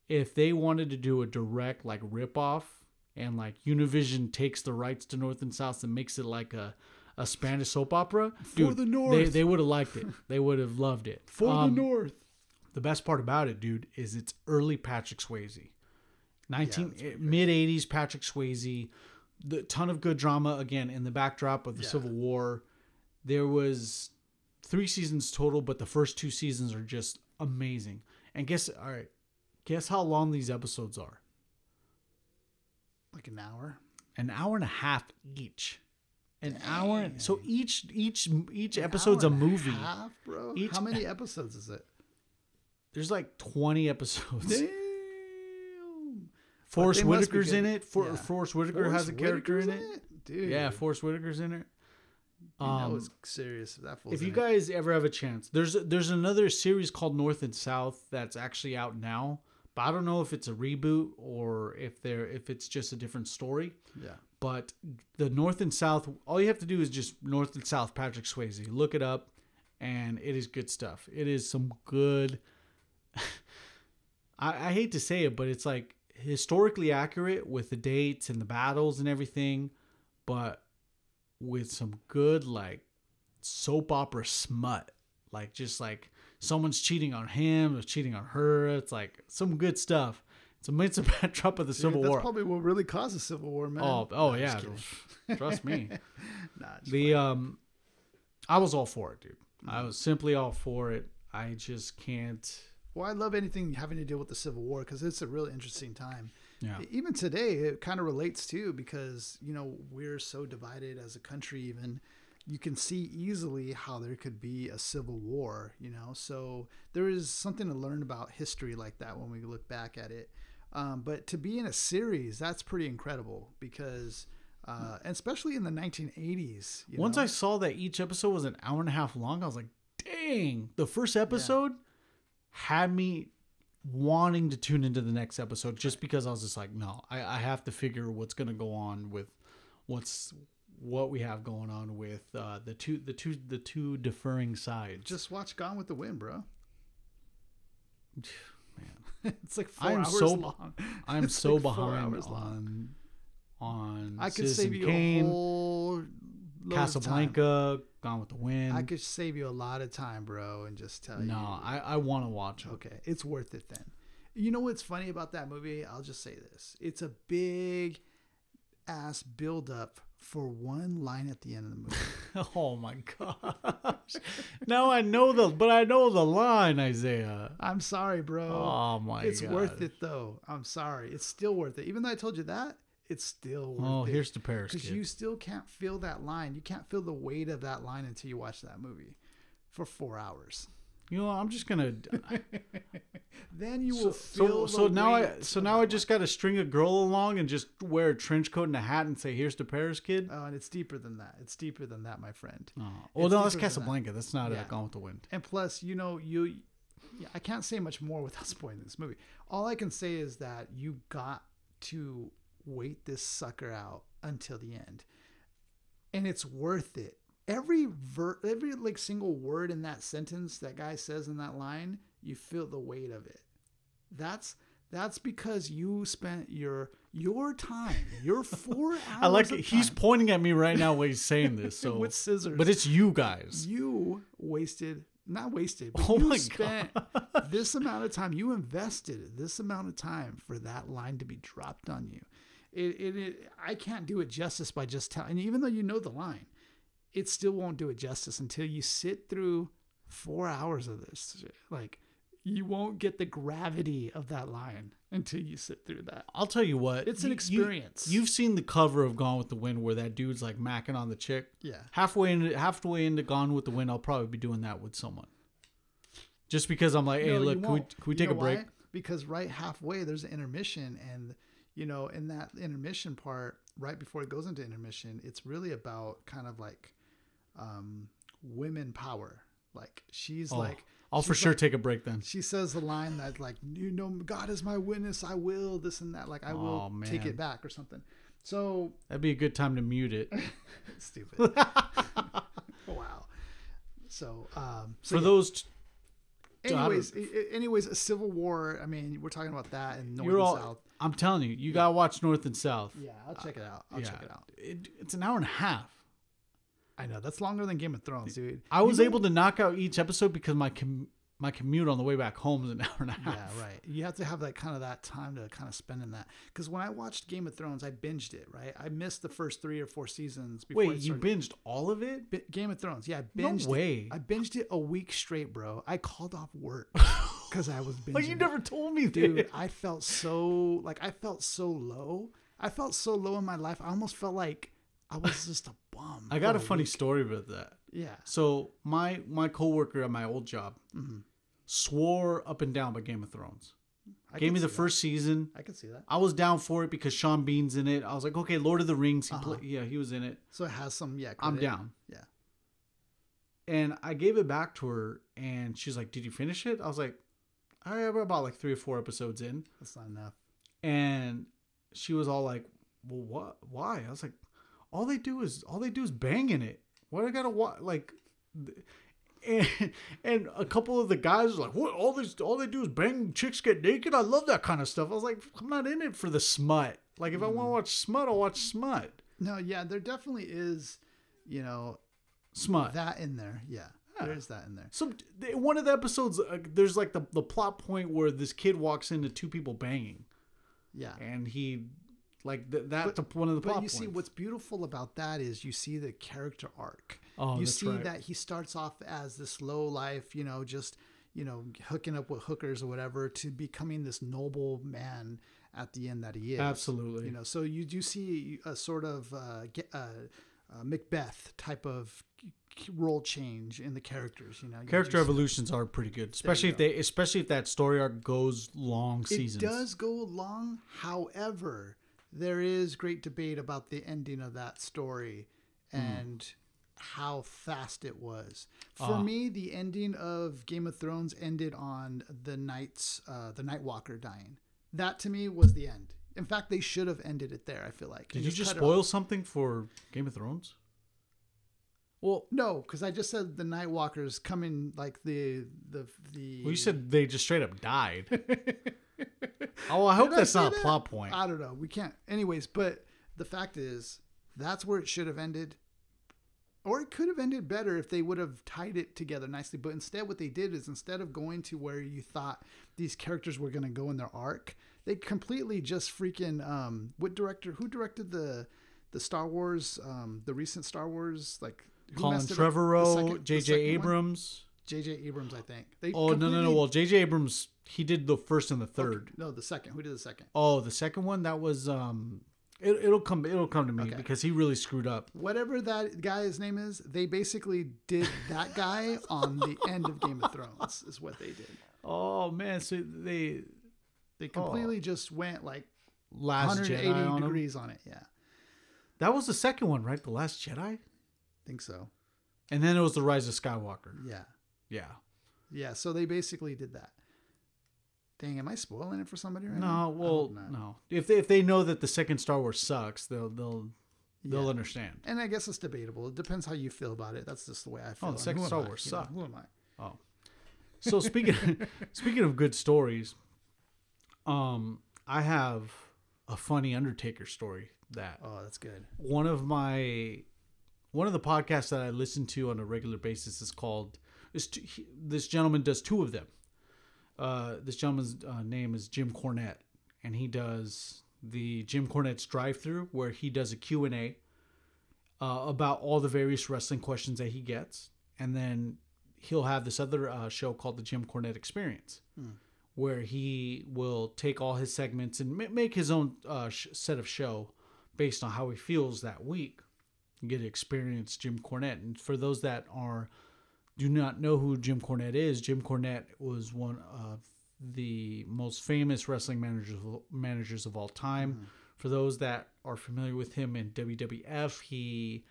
if they wanted to do a direct like rip off and like Univision takes the rights to North and South and makes it like a a Spanish soap opera, dude, the they, they would have liked it. They would have loved it. For Um, the North. The best part about it, dude, is it's early Patrick Swayze. 19 that's pretty mid 80s Patrick Swayze. The ton of good drama again in the backdrop of the Yeah. Civil War. There was 3 seasons total, but the first 2 seasons are just amazing. And guess all right, guess how long these episodes are? Like an hour. An hour and a half each. An hour so each each each An episode's a movie. half, bro. Each- How many episodes is it? There's like 20 episodes. Damn. Forest they must be Whitaker's in it. For, Yeah. Forest Whitaker has a Forest character in Whitaker's it. dude. Yeah, Forest Whitaker's in it. Um, it's serious. if That if you it. guys ever have a chance, there's there's another series called North and South that's actually out now, but I don't know if it's a reboot or if they're if it's just a different story. yeah, But the North and South, all you have to do is just North and South Patrick Swayze. Look it up, and it is good stuff. It is some good. <laughs> I, I hate to say it, but it's like historically accurate with the dates and the battles and everything, but with some good like soap opera smut. Like just like someone's cheating on him or cheating on her. It's like some good stuff. It's amidst the <laughs> backdrop of the Dude, Civil that's War. That's probably what really caused the Civil War, man. Oh, oh No, yeah. <laughs> Trust me. Nah, The um I was all for it, dude. Mm-hmm. I was simply all for it. I just can't Well, I love anything having to do with the Civil War because it's a really interesting time. Yeah. Even today, it kind of relates too because you know we're so divided as a country. Even you can see easily how there could be a civil war. You know, so there is something to learn about history like that when we look back at it. Um, but to be in a series, that's pretty incredible because, uh, and especially in the 1980s. You Once know? I saw that each episode was an hour and a half long, I was like, dang. The first episode had me wanting to tune into the next episode just because I was just like, no, I, I have to figure what's gonna go on with what's what we have going on with uh, the two the two the two deferring sides. just watch Gone with the Wind, bro. <sighs> man. <laughs> it's like 4 I'm hours so- long. I'm It's so like behind on on I could Citizen save you Kane, a whole load of time. Casablanca, Gone with the Wind. I could save you a lot of time, bro, and just tell you. no, I, I want to watch it. Okay, it's worth it then. You know what's funny about that movie? I'll just say this: it's a big ass build up for one line at the end of the movie. <laughs> Oh my gosh! now I know the, but I know the line, Isaiah. I'm sorry, bro. Oh my it's god! worth it though. I'm sorry. It's still worth it. Even though I told you that, it's still Oh, it. here's the Paris kid. because you still can't feel that line. You can't feel the weight of that line until you watch that movie for four hours. You know, I'm just gonna. <laughs> Then you so will feel. so the now I so now I just got to string a girl along and just wear a trench coat and a hat and say, "Here's the Paris kid." Oh, and it's deeper than that. It's deeper than that, my friend. Oh, well, it's no, that's than that. Casablanca. That's not Yeah. uh, Gone with the Wind. And plus, you know, you. Yeah, I can't say much more <laughs> without spoiling this movie. All I can say is that you got to wait this sucker out until the end, and it's worth it. Every ver, every like single word in that sentence that guy says in that line, you feel the weight of it. That's that's because you spent your your time, your four <laughs> hours. I like it. He's pointing at me right now while he's saying this. <laughs> So, with scissors. but it's you guys. you wasted not wasted but Oh you my spent this amount of time you invested this amount of time for that line to be dropped on you it, it, it i can't do it justice by just telling and even though you know the line it still won't do it justice until you sit through four hours of this like you won't get the gravity of that line until you sit through that. I'll tell you what. It's an you- you- experience. you've seen the cover of Gone with the Wind where that dude's like macking on the chick. Yeah. Halfway into halfway into Gone with the Wind, I'll probably be doing that with someone. Just because I'm like, hey, No, look, can we, can we take a break? why? Because right halfway there's an intermission, and you know, in that intermission part, right before it goes into intermission, it's really about kind of like um, women power. Like she's Oh, like, I'll for sure like- take a break then. she says the line that like, you know, God is my witness, I will this and that. Like I will Oh, take it back or something. So That'd be a good time to mute it. <laughs> stupid. <laughs> <laughs> wow. So um, so For yeah. those, t- anyways, anyways, a civil war. I mean, we're talking about that in North and. South. I'm telling you, you gotta watch North and South. Yeah, I'll check it out. I'll yeah, check it out. It- it's an hour and a half. I know that's longer than Game of Thrones, dude. I was able to knock out each episode because my com- my commute on the way back home is an <laughs> hour and a half. Yeah, right. You have to have that kind of that time to kind of spend in that. Because when I watched Game of Thrones, I binged it. Right, I missed the first three or four seasons. Before Wait, you binged all of it? Bi- Game of Thrones? Yeah, I No way. It. I binged it a week straight, bro. I called off work <laughs> because I was binging. Like you never told me, dude i felt so like i felt so low i felt so low in my life i almost felt like i was <laughs> just a bum I got for a funny story about that. yeah So my my coworker at my old job Mm-hmm. swore up and down by Game of Thrones. I Gave me the that. first season. i can see that I was down for it because Sean Bean's in it. I was like, okay, Lord of the Rings. He Uh-huh. play, yeah, he was in it. so it has some yeah I'm down. yeah And I gave it back to her, and she's like, "Did you finish it?" I was like, "I have about like three or four episodes in." that's not enough And she was all like, "Well, what? Why?" I was like, "All they do is all they do is bang in it. What I gotta watch like." And, and a couple of the guys were like, "What? All this, all they do is bang chicks get naked. I love that kind of stuff." I was like, "I'm not in it for the smut. Like, if I want to mm. watch smut, I'll watch smut. no yeah there definitely is you know Smut." that in there yeah, there is that in there. So one of the episodes, uh, there's like the the plot point where this kid walks into two people banging, yeah. And he like th- that's But- one of the but plot you see what's beautiful about that is you see the character arc. Oh, you see right. that he starts off as this low life you know just you know hooking up with hookers or whatever to becoming this noble man at the end that he is. Absolutely. you know so you do see a sort of uh, ge- uh, uh, macbeth type of role change in the characters you know? You Character just- evolutions are pretty good, especially if they, especially if that story arc goes long seasons. it does go long however there is great debate about the ending of that story and how fast it was. For Ah. me the ending of game of thrones ended on the knights uh, the night walker dying. That to me was the end in fact they should have ended it there i feel like Did you just cut it spoil something for Game of Thrones? Well, no because i just said the night walkers coming like the the the well, you said they just straight up died. <laughs> oh, I hope Did that's say not a that? plot point. I don't know. We can't. Anyways, but the fact is, that's where it should have ended. Or it could have ended better if they would have tied it together nicely. But instead, what they did is instead of going to where you thought these characters were going to go in their arc, they completely just freaking. Um, what director? Who directed the the Star Wars? Um, the recent Star Wars like. who Colin messed it up? Trevorrow, J.J. Abrams. J.J. Abrams, I think. They Oh no no no! completely- Well, J.J. Abrams he did the first and the third. No, the second. Who did the second? Oh, the second one that was um, it, it'll come it'll come to me Okay. because he really screwed up. whatever that guy's name is, they basically did that guy on the end of Game of Thrones, is what they did. Oh man, so they They completely oh. just went like Last 180 Jedi on him. degrees on it. Yeah, That was the second one, right? The Last Jedi, think so. and then it was the Rise of Skywalker. Yeah, Yeah. yeah. So they basically did that. Dang, am I spoiling it for somebody right No, now? Well, no. If they, if they know that the second Star Wars sucks, they'll they'll they'll understand. And I guess it's debatable. It depends how you feel about it. That's just the way I feel. Oh, the second Star? Wars You know, sucked. Who am I? Oh, so speaking <laughs> speaking of good stories, um, I have a funny Undertaker story that Oh, that's good. one of my one of the podcasts that I listen to on a regular basis is called is t- he- this gentleman does two of them. Uh, this gentleman's uh, name is Jim Cornette, and he does the Jim Cornette's drive-through where he does a Q and A uh, about all the various wrestling questions that he gets, and then he'll have this other uh, show called the Jim Cornette Experience, where he will take all his segments and ma- make his own uh, sh- set of show based on how he feels that week. You get to experience Jim Cornette, and for those that are do not know who Jim Cornette is, Jim Cornette was one of the most famous wrestling managers managers of all time. For those that are familiar with him in WWF, he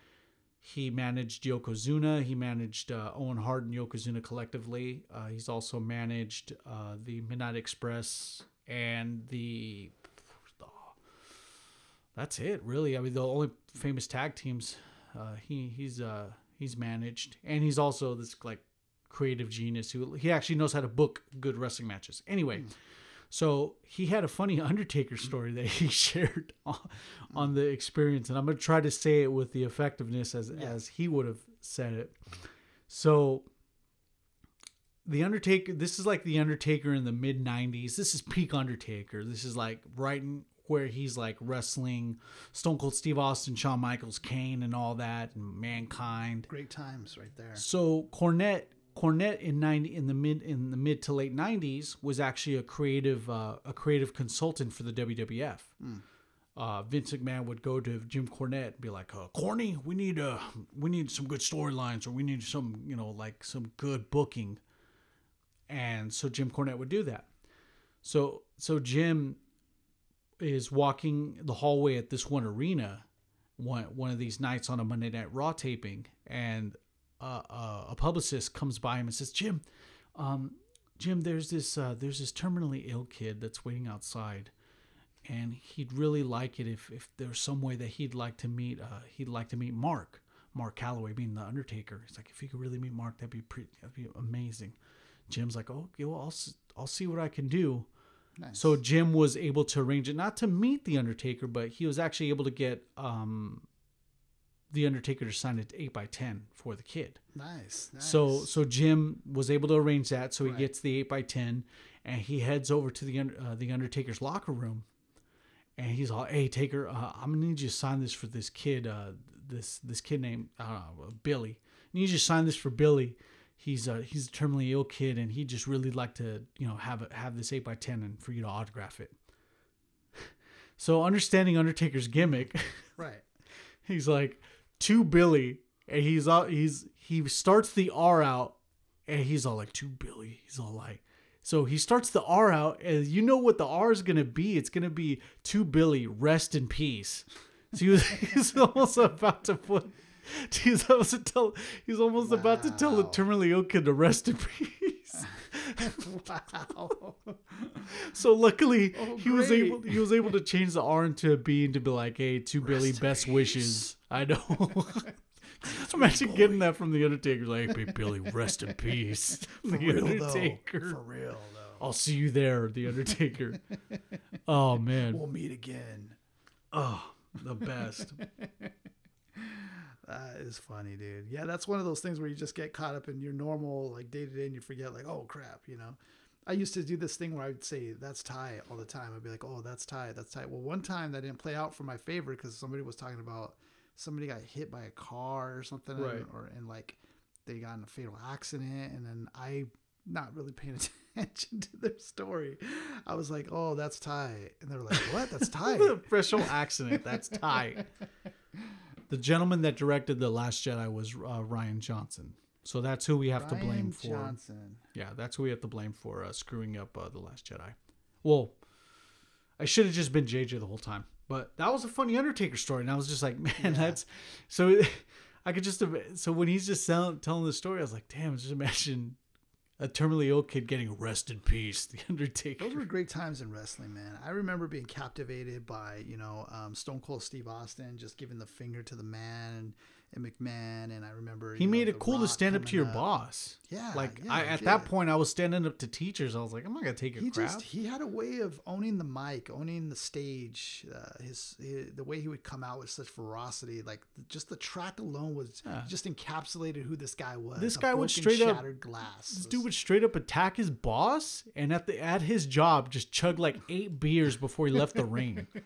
he managed Yokozuna. He managed uh, Owen Hart and Yokozuna collectively. Uh, he's also managed uh, the Midnight Express and the. That's it, really. I mean, the only famous tag teams uh, he he's uh, he's managed, and he's also this like creative genius who he actually knows how to book good wrestling matches. Anyway. Hmm. So he had a funny <laughs> Undertaker story that he <laughs> shared on, hmm. on the experience, and I'm gonna try to say it with the effectiveness as as he would have said it. So the Undertaker, this is like the Undertaker in the mid '90s. This is peak Undertaker. This is like right in where he's like wrestling Stone Cold Steve Austin, Shawn Michaels, Kane, and all that, and Mankind. Great times right there. So Cornette, Cornette in ninety in the mid in the mid to late nineties was actually a creative uh, a creative consultant for the WWF. Uh, Vince McMahon would go to Jim Cornette and be like, uh, "Corny, we need uh we need some good storylines, or we need some you know like some good booking." And so Jim Cornette would do that. So so Jim is walking the hallway at this one arena one one of these nights on a Monday Night Raw taping, and uh, uh, a publicist comes by him and says, "Jim, um, Jim, there's this uh, there's this terminally ill kid that's waiting outside, and he'd really like it if if there's some way that he'd like to meet uh, he'd like to meet Mark, Mark Calaway, being the Undertaker. He's like, if you could really meet Mark, that'd be pretty, that'd be amazing." Jim's like, "Oh, okay, well, I'll I'll see what I can do." Nice. So Jim was able to arrange it not to meet the Undertaker, but he was actually able to get um, the Undertaker to sign it eight by ten for the kid. nice. nice. So so Jim was able to arrange that. So he Right. gets the eight by ten, and he heads over to the uh, the Undertaker's locker room, and he's all, "Hey Taker, uh, I'm gonna need you to sign this for this kid. Uh, this this kid named uh, Billy. I need you to sign this for Billy. He's a he's a terminally ill kid, and he just really like to you know have it have this eight by ten and for you to autograph it." <laughs> So understanding Undertaker's gimmick. <laughs> right. he's like to Billy, and he's all he's he starts the R out, and he's all like to Billy. He's all like, so he starts the R out, and you know what the R is gonna be? It's gonna be to Billy, rest in peace. So he was <laughs> he's almost about to put. <laughs> He's almost to tell. He's almost about to tell the Wow. terminally ill kid to rest in peace. <laughs> wow. So luckily, Oh, he was able he was able to change the R into a B and to be like, "Hey, to Billy, best peace. wishes." I know. <laughs> Imagine getting that from the Undertaker, like, "Hey, Billy, rest in peace." For the real Undertaker. though. For real though. I'll see you there, the Undertaker. oh man, We'll meet again. oh the best. That is funny, dude. Yeah, that's one of those things where you just get caught up in your normal like day to day and you forget like, oh crap, you know. I used to do this thing where I would say that's Ty all the time. I'd be like, oh, that's Ty, that's Ty. Well, one time that didn't play out for my favor because somebody was talking about somebody got hit by a car or something, Right. and, or and like they got in a fatal accident, and then I not really paying <laughs> attention to their story. I was like, oh, that's Ty, and they were like, what? That's Ty. <laughs> the official accident. That's Ty. The gentleman that directed the Last Jedi was uh, Rian Johnson. So that's who we have to blame Rian for. Johnson. Yeah, that's who we have to blame for uh, screwing up uh, the Last Jedi. Well, I should have just been JJ the whole time, but that was a funny Undertaker story, and I was just like, <laughs> man, that's so. <laughs> I could just so when he's just telling the story, I was like, damn, just imagine a terminally ill kid getting rest in peace, <laughs> the Undertaker. Those were great times in wrestling, man. I remember being captivated by, you know, um, Stone Cold Steve Austin just giving the finger to the man and, and McMahon. And I remember he you know, made it cool to stand up to your up. boss. Yeah, like yeah, I, at that point, I was standing up to teachers. I was like, I'm not gonna take your He crap. just he had a way of owning the mic, owning the stage. Uh, his, his the way he would come out with such ferocity, like just the track alone was Yeah. just encapsulated who this guy was. This guy would straight up- shattered glass. This dude would straight up attack his boss, and at the at his job, just chug like eight beers before he left the ring. <laughs>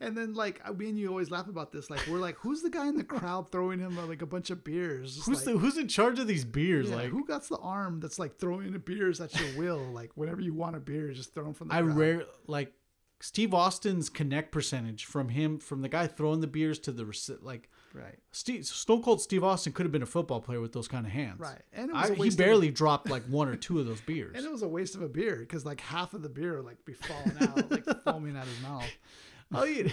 and then like me and you always laugh about this. Like we're like, who's the guy in the crowd throwing him uh, like a bunch of beers? Just Who's like, the, who's in charge of these beers? yeah, like who got the arm that's like throwing the beers at your will? Like whenever you want a beer, just throw them from the I crowd. rare like Steve Austin's connect percentage from him from the guy throwing the beers to the like right, Steve Stone Cold Steve Austin could have been a football player with those kind of hands. right, and it was I, a he of a- barely dropped like one or two of those beers. <laughs> and it was a waste of a beer because like half of the beer would like be falling out, like <laughs> foaming out his mouth. All you,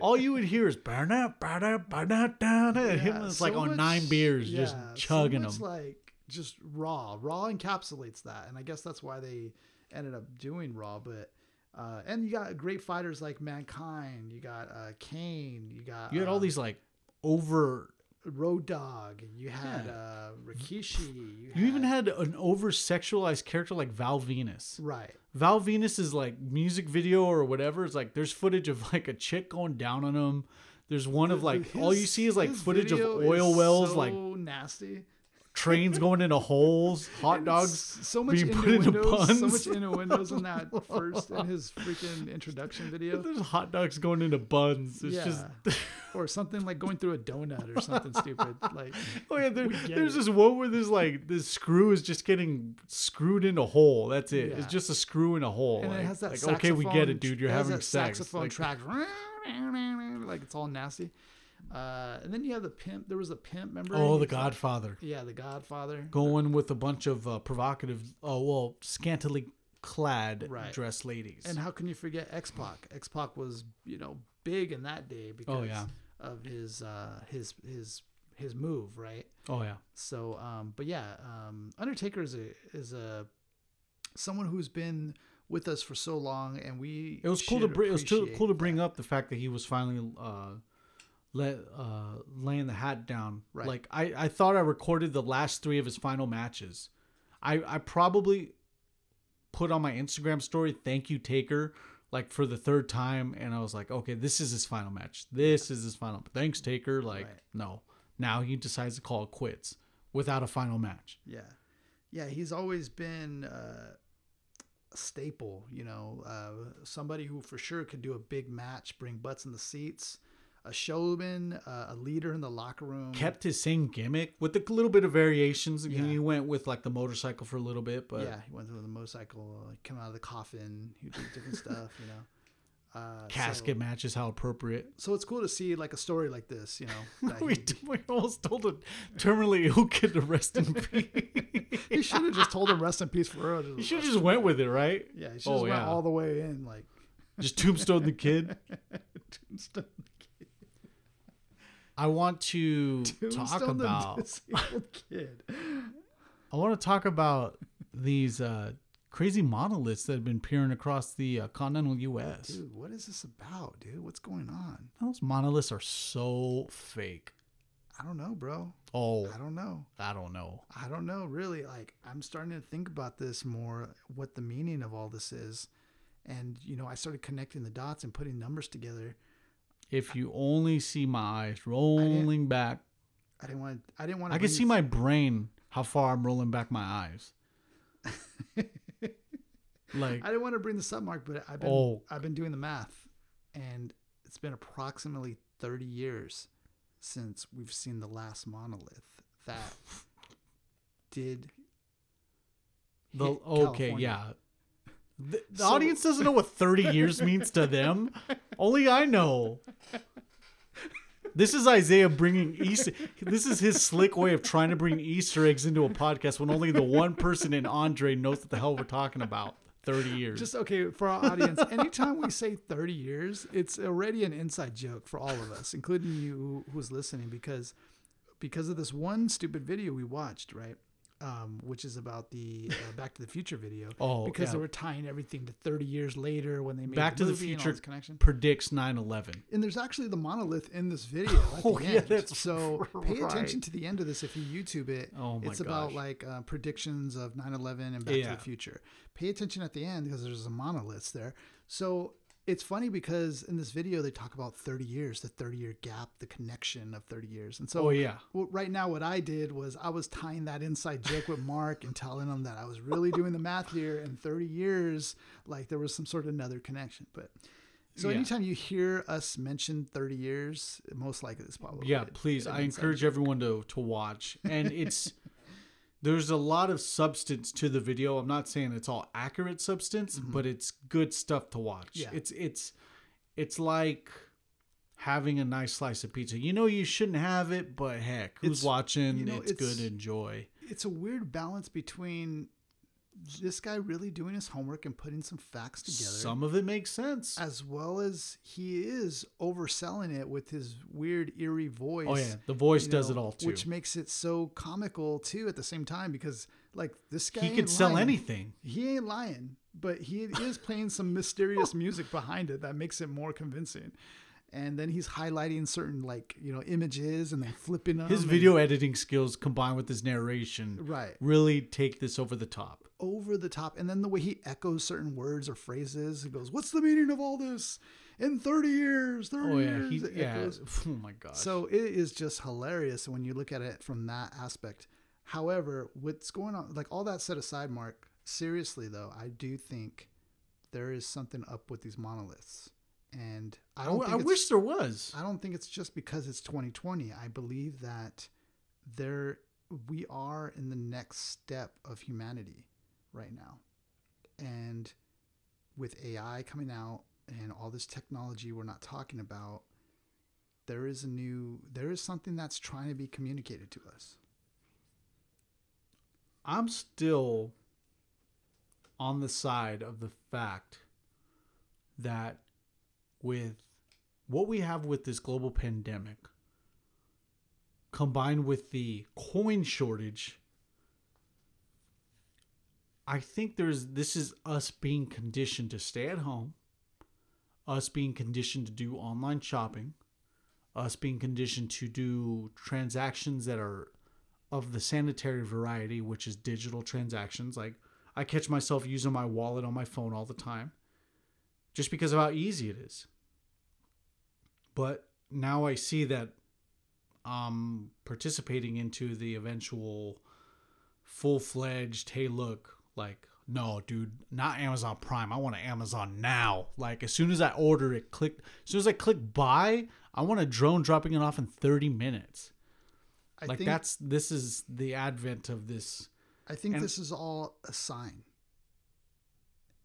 all you would hear is burn up, burn up, burn up, down. and him Yeah, was like on much- nine beers, yeah, just so chugging much, them. Like just raw. Raw encapsulates that, and I guess that's why they ended up doing raw. But uh, and you got great fighters like Mankind. You got uh, Kane. You got you had all uh, these like over. Road Dog. and You had Yeah. uh, Rikishi. You, You even had an over sexualized character like Val Venis. right. Val Venis is like music video or whatever. It's like there's footage of like a chick going down on him. There's one of like all you see is like footage of oil wells, so like nasty. Trains going into holes, <laughs> hot dogs. So much being put into innuendos. So buns. much innuendos in that <laughs> first in his freaking introduction video. <laughs> There's hot dogs going into buns. It's yeah. just or something like going through a donut or something stupid. Like oh yeah. There, there's it. this one where there's like this screw is just getting screwed in a hole. That's it. Yeah. It's just a screw in a hole. and like, it has that like, saxophone, okay, we get it, dude. You're having sex. saxophone Like, track, like it's all nasty. Uh, and then you have the pimp. There was a pimp, remember? oh, the He's like- Godfather. yeah, the Godfather. going with a bunch of uh, provocative, oh well, scantily clad Right. dressed ladies. And how can you forget X Pac? X Pac was you know big in that day because Oh, yeah. of his uh, his his his move, right? oh yeah, So, um, but yeah, um, Undertaker is a is a someone who's been with us for so long, and we it was cool to bring. It was too, cool to bring up the fact that he was finally uh, let uh, laying the hat down. Right. Like I, I thought I recorded the last three of his final matches. I, I probably put on my Instagram story, "Thank you, Taker." Like for the third time, and I was like, okay, this is his final match. This is his final. Thanks, Taker. Like, Right. no. Now he decides to call it quits without a final match. Yeah, yeah, he's always been uh, a staple. You know, uh, somebody who for sure could do a big match, bring butts in the seats, a showman, uh, a leader in the locker room. kept his same gimmick with a little bit of variations. Yeah. He went with like the motorcycle for a little bit, but yeah, he went with the motorcycle, like, come out of the coffin, he did different <laughs> stuff. You know. Uh, casket So, matches how appropriate. so it's cool to see like a story like this, you know. <laughs> We, he- we almost told a terminally ill kid to rest in <laughs> peace. He should have just told him rest in peace for real. You should have just went with it, right? Yeah, he should Oh, have went yeah. all the way in, like Just tombstone the kid. tombstone, I want to <laughs> talk tombstone the about. kid. I want to talk about these uh, crazy monoliths that have been peering across the uh, continental U.S. Dude, what is this about, dude? What's going on? Those monoliths are so fake. I don't know, bro. Oh, I don't know. I don't know. I don't know, really. Like, I'm starting to think about this more, what the meaning of all this is. And, you know, I started connecting the dots and putting numbers together. If you only see my eyes rolling back I didn't want I didn't want to I can see my brain how far I'm rolling back my eyes. <laughs> like I didn't want to bring this up, Mark, but I've been Oh. I've been doing the math, and it's been approximately 30 years since we've seen the last monolith that did. the okay, California. yeah. The, the So- audience doesn't know what 30 years means to them. <laughs> Only I know. This is Isaiah bringing Easter. This is his slick way of trying to bring Easter eggs into a podcast when only the one person in Andre knows what the hell we're talking about. 30 years. Just okay for our audience. anytime we say 30 years, it's already an inside joke for all of us, including you who's listening, because because of this one stupid video we watched, right? Um, which is about the uh, <laughs> Back to the Future video. Oh, because yeah. they were tying everything to 30 years later when they made Back the to the Future connection. predicts 9 11. And there's actually the monolith in this <laughs> video. Oh, yeah, end. that's so <laughs> pay attention to the end of this if you YouTube it. Oh, my it's about like uh, predictions of 9/11 and Back to the Future. Pay attention at the end because there's a monolith there. So it's funny because in this video they talk about 30 years, the 30 year gap, the connection of 30 years. And so Oh, yeah. well, right now what I did was I was tying that inside joke with Mark and telling him that I was really doing the math here and 30 years like there was some sort of another connection. But So Yeah. anytime you hear us mention 30 years, most likely it's probably yeah please i encourage something. everyone to to watch and it's <laughs> there's a lot of substance to the video. I'm not saying it's all accurate substance but it's good stuff to watch. Mm-hmm. Yeah. it's it's it's like having a nice slice of pizza. You know you shouldn't have it but heck who's It's- watching? you know, it's, good it's- to enjoy. It's a weird balance between this guy really doing his homework and putting some facts together. some of it makes sense as well as he is overselling it with his weird eerie voice. oh yeah the voice does know, it all too Which makes it so comical too at the same time because like this guy he could sell anything He ain't lying, but he is playing some mysterious <laughs> music behind it that makes it more convincing. And then he's highlighting certain like you know images and then flipping them. his and- video editing skills combined with his narration right really take this over the top over the top, and then the way he echoes certain words or phrases. He goes, "What's the meaning of all this? In thirty years, thirty oh yeah years." he it yeah echoes. <laughs> oh my God. So it is just hilarious when you look at it from that aspect. However, what's going on, like all that set aside, Mark, seriously though, I do think there is something up with these monoliths. And I I, don't think I wish there was. I don't think it's just because it's 2020. I believe that there we are in the next step of humanity right now. And with AI coming out and all this technology we're not talking about, there is a new there is something that's trying to be communicated to us. I'm still on the side of the fact that with what we have with this global pandemic combined with the coin shortage I think there's this is us being conditioned to stay at home, us being conditioned to do online shopping, us being conditioned to do transactions that are of the sanitary variety, which is digital transactions. Like I catch myself using my wallet on my phone all the time just because of how easy it is. But now I see that I'm participating into the eventual full fledged, hey, look, like, no, dude, not Amazon Prime. I want an Amazon now. Like, as soon as I order it, click, as soon as I click buy, I want a drone dropping it off in 30 minutes. I like, think that's, this is the advent of this. I think and- this is all a sign.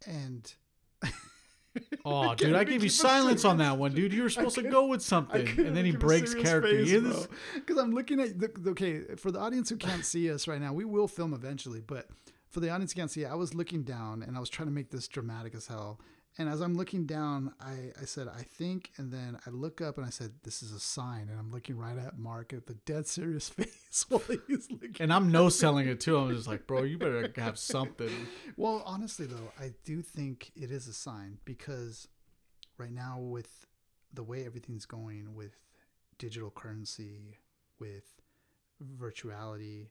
And <laughs> Oh, can't dude, I gave you silence on that one, dude. You were <laughs> supposed to go with something, and then he breaks character. You hear this? Because I'm looking at the- okay for the audience who can't see us right now. We will film eventually, but for the audience can't see, I was looking down and I was trying to make this dramatic as hell. And as I'm looking down, I, I said, I think, and then I look up and I said, this is a sign. And I'm looking right at Mark at the dead serious <laughs> face <laughs> while he's looking. And I'm no selling it too. I'm just like, bro, you better have something. <laughs> Well, honestly, though, I do think it is a sign because right now, with the way everything's going with digital currency, with virtuality,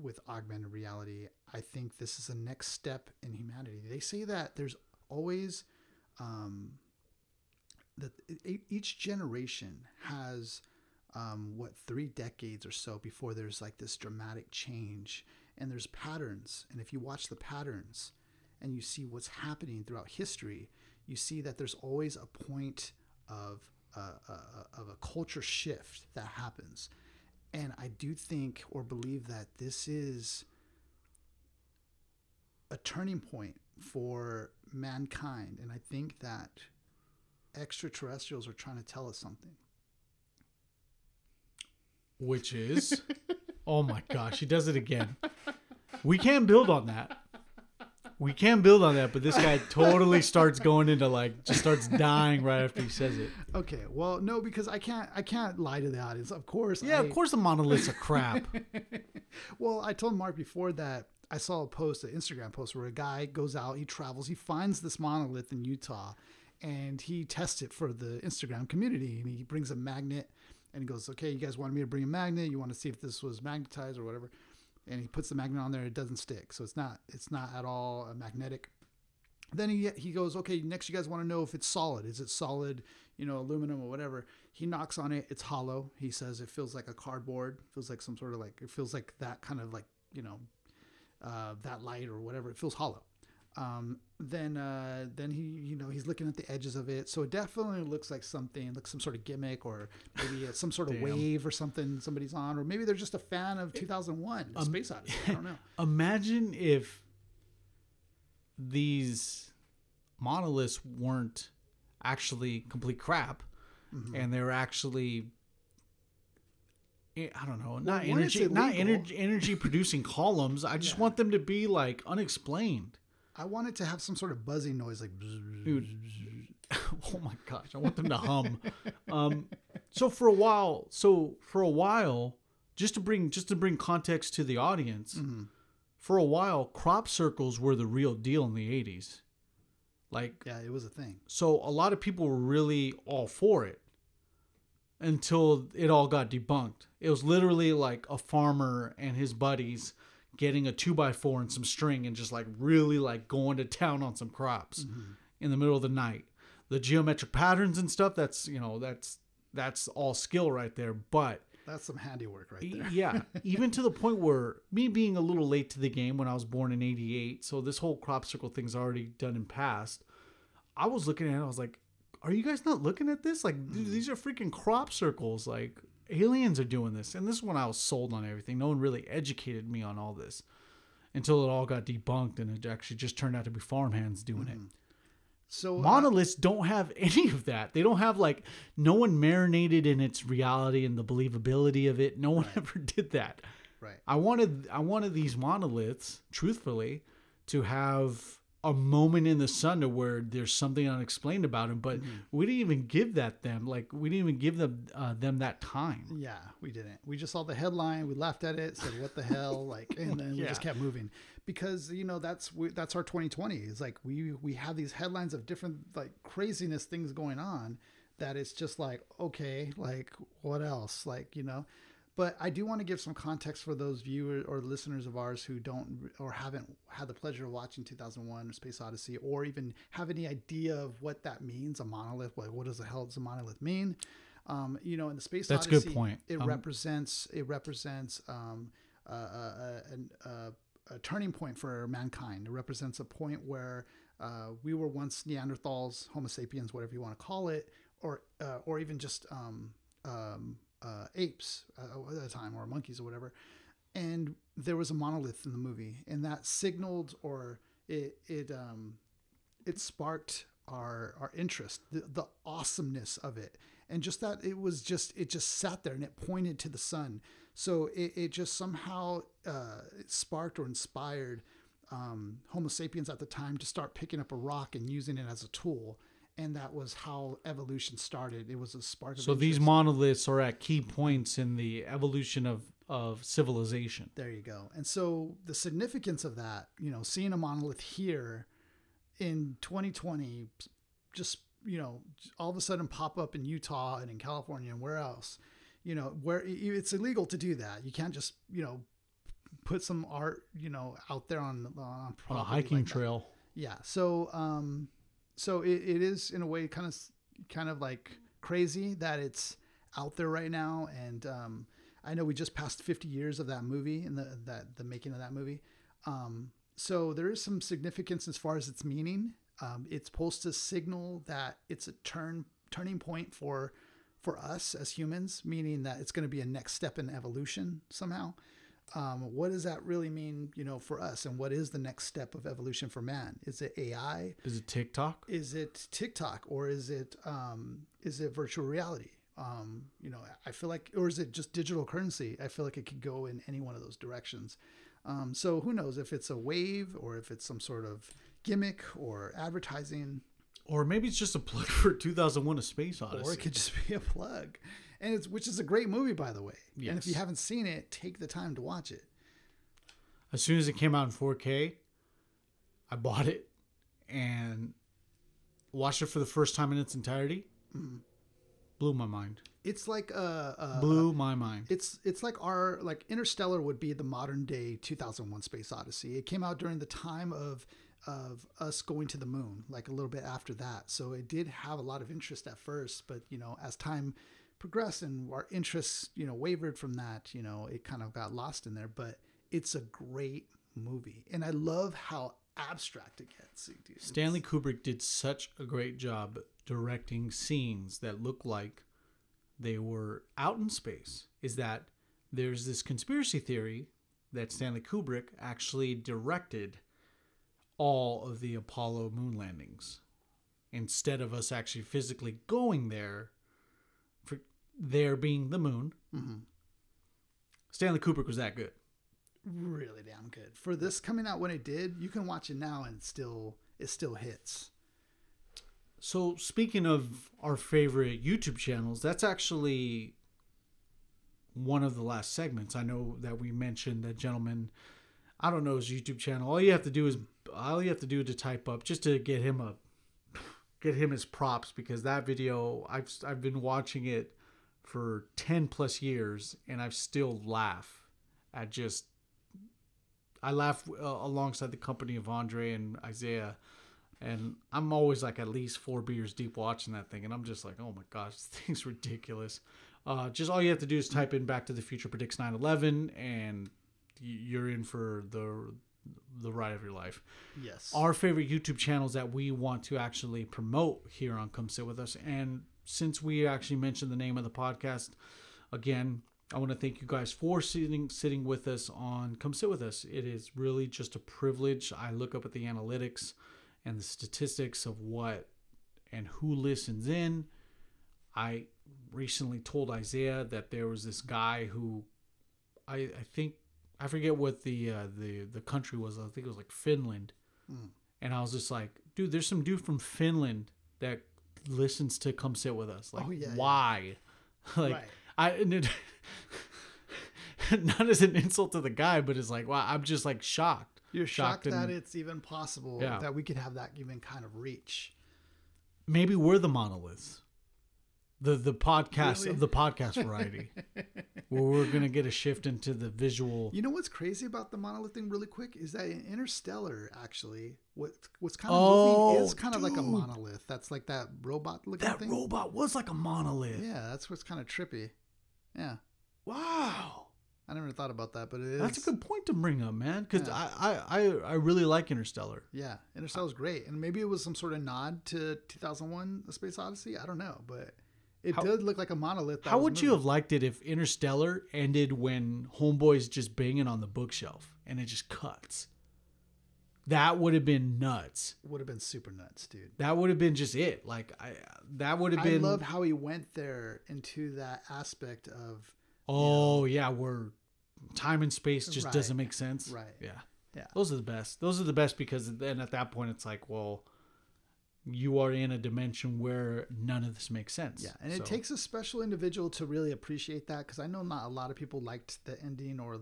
with augmented reality, I think this is the next step in humanity. They say that there's always um, that each generation has um, what three decades or so before there's like this dramatic change and there's patterns and if you watch the patterns and you see what's happening throughout history you see that there's always a point of uh, uh, of a culture shift that happens and i do think or believe that this is a turning point for mankind and i think that extraterrestrials are trying to tell us something Which is, <laughs> oh my gosh, he does it again. We can build on that. We can build on that, but this guy totally starts going into like, just starts dying right after he says it. Okay, well, no, because I can't, I can't lie to the audience. Of course, Yeah, I, of course the monoliths are crap. <laughs> Well, I told Mark before that I saw a post, an Instagram post, where a guy goes out, he travels, he finds this monolith in Utah, and he tests it for the Instagram community, and he brings a magnet, and he goes, "Okay, you guys wanted me to bring a magnet. You want to see if this was magnetized or whatever." And he puts the magnet on there, it doesn't stick, so it's not, it's not at all magnetic. Then he he goes, okay, next you guys want to know if it's solid. Is it solid, you know, aluminum or whatever? He knocks on it, it's hollow. He says it feels like a cardboard, feels like some sort of like it feels like that kind of like, you know, uh, that light or whatever. It feels hollow. Um, then uh, then he you know he's looking at the edges of it, so it definitely looks like something like some sort of gimmick or maybe uh, some sort of wave or something somebody's on, or maybe they're just a fan of 2001 Um, Space Odyssey. I don't know. <laughs> Imagine if these monoliths weren't actually complete crap Mm-hmm. and they were actually eh, I don't know, not when energy, not energy, energy producing columns. I just Yeah. want them to be like unexplained. I want it to have some sort of buzzing noise, like Dude. <laughs> oh my gosh, I want them to hum. <laughs> um, so for a while, so for a while, just to bring just to bring context to the audience, Mm-hmm. for a while, crop circles were the real deal in the '80s. Like, yeah, it was a thing. so a lot of people were really all for it until it all got debunked. It was literally like a farmer and his buddies getting a two by four and some string and just like really like going to town on some crops mm-hmm. in the middle of the night. The geometric patterns and stuff, that's you know, that's that's all skill right there. But That's some handiwork right there. yeah, <laughs> even to the point where me being a little late to the game when I was born in '88, so this whole crop circle thing's already done and past. I was looking at it, I was like, "Are you guys not looking at this? Like, dude, mm-hmm. these are freaking crop circles. Like, aliens are doing this." And this is when I was sold on everything. No one really educated me on all this until it all got debunked, and it actually just turned out to be farmhands doing it. So uh, Monoliths don't have <laughs> any of that. They don't have like no one marinated in its reality and the believability of it. No one ever <laughs> did that. right. I wanted I wanted these monoliths, truthfully, to have a moment in the sun to where there's something unexplained about him, but we didn't even give that them like we didn't even give them uh, them that time. Yeah, we didn't. We just saw the headline, we laughed at it, said "What the hell?" like, and then we just <laughs> kept moving because you know that's we, that's our 2020. It's like we we have these headlines of different like craziness things going on that it's just like okay, like what else? Like you know. But I do want to give some context for those viewers or listeners of ours who don't or haven't had the pleasure of watching 2001 or Space Odyssey or even have any idea of what that means, a monolith. Like, what does the hell does a monolith mean? Um, you know, in the Space That's a good Odyssey, point. It Um, represents it represents um, uh, an- uh, a turning point for mankind. It represents a point where uh, we were once Neanderthals, Homo sapiens, whatever you want to call it, or uh, or even just um, um, uh, apes uh, at the time, or monkeys, or whatever. And there was a monolith in the movie, and that signaled or it it um, it sparked our our interest, the, the awesomeness of it, and just that it was just it just sat there and it pointed to the sun. So it, it just somehow uh, sparked or inspired um, Homo sapiens at the time to start picking up a rock and using it as a tool, and that was how evolution started. It was a spark. Of So these monoliths are at key points in the evolution of of civilization. There you go. And so the significance of that, you know, seeing a monolith here in 2020, just, you know, all of a sudden pop up in Utah and in California and where else, you know, where it's illegal to do that. You can't just, you know, put some art, you know, out there on, on, On a hiking like trail. Yeah. So, um, so it, it is in a way kind of, kind of like crazy that it's out there right now. And, um, I know we just passed 50 years of that movie and the, that, the making of that movie. Um, so there is some significance as far as its meaning. Um, it's supposed to signal that it's a turn, turning point for, for us as humans, meaning that it's going to be a next step in evolution somehow um, what does that really mean you know for us? And what is the next step of evolution for man? Is it ai Is it TikTok? is it tiktok or is it um, is it virtual reality? Um, you know i feel like or is it just digital currency? I feel like it could go in any one of those directions. Um, so who knows if it's a wave or if it's some sort of gimmick or advertising. Or maybe it's just a plug <laughs> for 2001: A Space Odyssey. or it could just be a plug and it's which is a great movie by the way and if you haven't seen it take the time to watch it as soon as it came out in 4K, I bought it and watched it for the first time in its entirety. Mm-hmm. Blew my mind. it's like a, a Blew my mind. it's it's like our like Interstellar would be the modern day 2001 Space Odyssey. It came out during the time of of us going to the moon, like a little bit after that. So it did have a lot of interest at first, but you know, as time progressed and our interests, you know, wavered from that, you know, it kind of got lost in there, but it's a great movie. And I love how abstract it gets. Dude. Stanley Kubrick did such a great job directing scenes that look like they were out in space. Is that there's this conspiracy theory that Stanley Kubrick actually directed all of the Apollo moon landings instead of us actually physically going there there being the moon. Mhm. Stanley Kubrick was that good. really damn good for this coming out when it did. You can watch it now and still it still hits. So speaking of our favorite YouTube channels, that's actually one of the last segments. I know that we mentioned that gentleman. I don't know his YouTube channel. All you have to do is all you have to do to type up just to get him a get him his props because that video I've I've been watching it for 10 plus years and I've still laugh at just I laugh uh, alongside the company of Andre and Isaiah and I'm always like at least four beers deep watching that thing, and I'm just like, oh my gosh, <laughs> this thing's ridiculous. Uh, just all you have to do is type in "Back to the Future predicts 9/11," and you're in for the the ride of your life. Yes. Our favorite YouTube channels that we want to actually promote here on Come Sit with Us, and since we actually mentioned the name of the podcast, again, I want to thank you guys for sitting sitting with us on Come Sit with Us. It is really just a privilege. I look up at the analytics and the statistics of what and who listens in. I recently told Isaiah that there was this guy who I I think I forget what the uh, the the country was. I think it was like Finland. Mm. And I was just like, dude, there's some dude from Finland that listens to come sit with us. Like, Oh, yeah, yeah. why? <laughs> like, Right. I <laughs> and it, not as an insult to the guy, but it's like, wow, I'm just like shocked. You're shocked, shocked that it's even possible Yeah. that we could have that even kind of reach. Maybe we're the monoliths, the the podcast Really? <laughs> of the podcast variety, where we're gonna get a shift into the visual. You know what's crazy about the monolith thing, really quick, is that in Interstellar, actually, what what's kind of Oh, moving is kind of like a monolith. That's like that robot looking That thing. robot was like a monolith. Yeah, that's what's kind of trippy. Yeah, Wow. I never thought about that, but it is. That's a good point to bring up, man. Because Yeah. I, I, I, I really like Interstellar. Yeah, Interstellar's great, and maybe it was some sort of nod to 2001: A Space Odyssey. I don't know, but it How- did look like a monolith. How would you have liked it if Interstellar ended when Homeboy's just banging on the bookshelf and it just cuts? That would have been nuts. Would have been super nuts, dude. That would have been just it. Like I, that would have been. I love how he went there into that aspect of oh yeah, where time and space just Right. doesn't make sense. Right. Yeah. Yeah. Those are the best. Those are the best because then at that point it's like, well, you are in a dimension where none of this makes sense. Yeah, and it takes a special individual to really appreciate that because I know not a lot of people liked the ending or,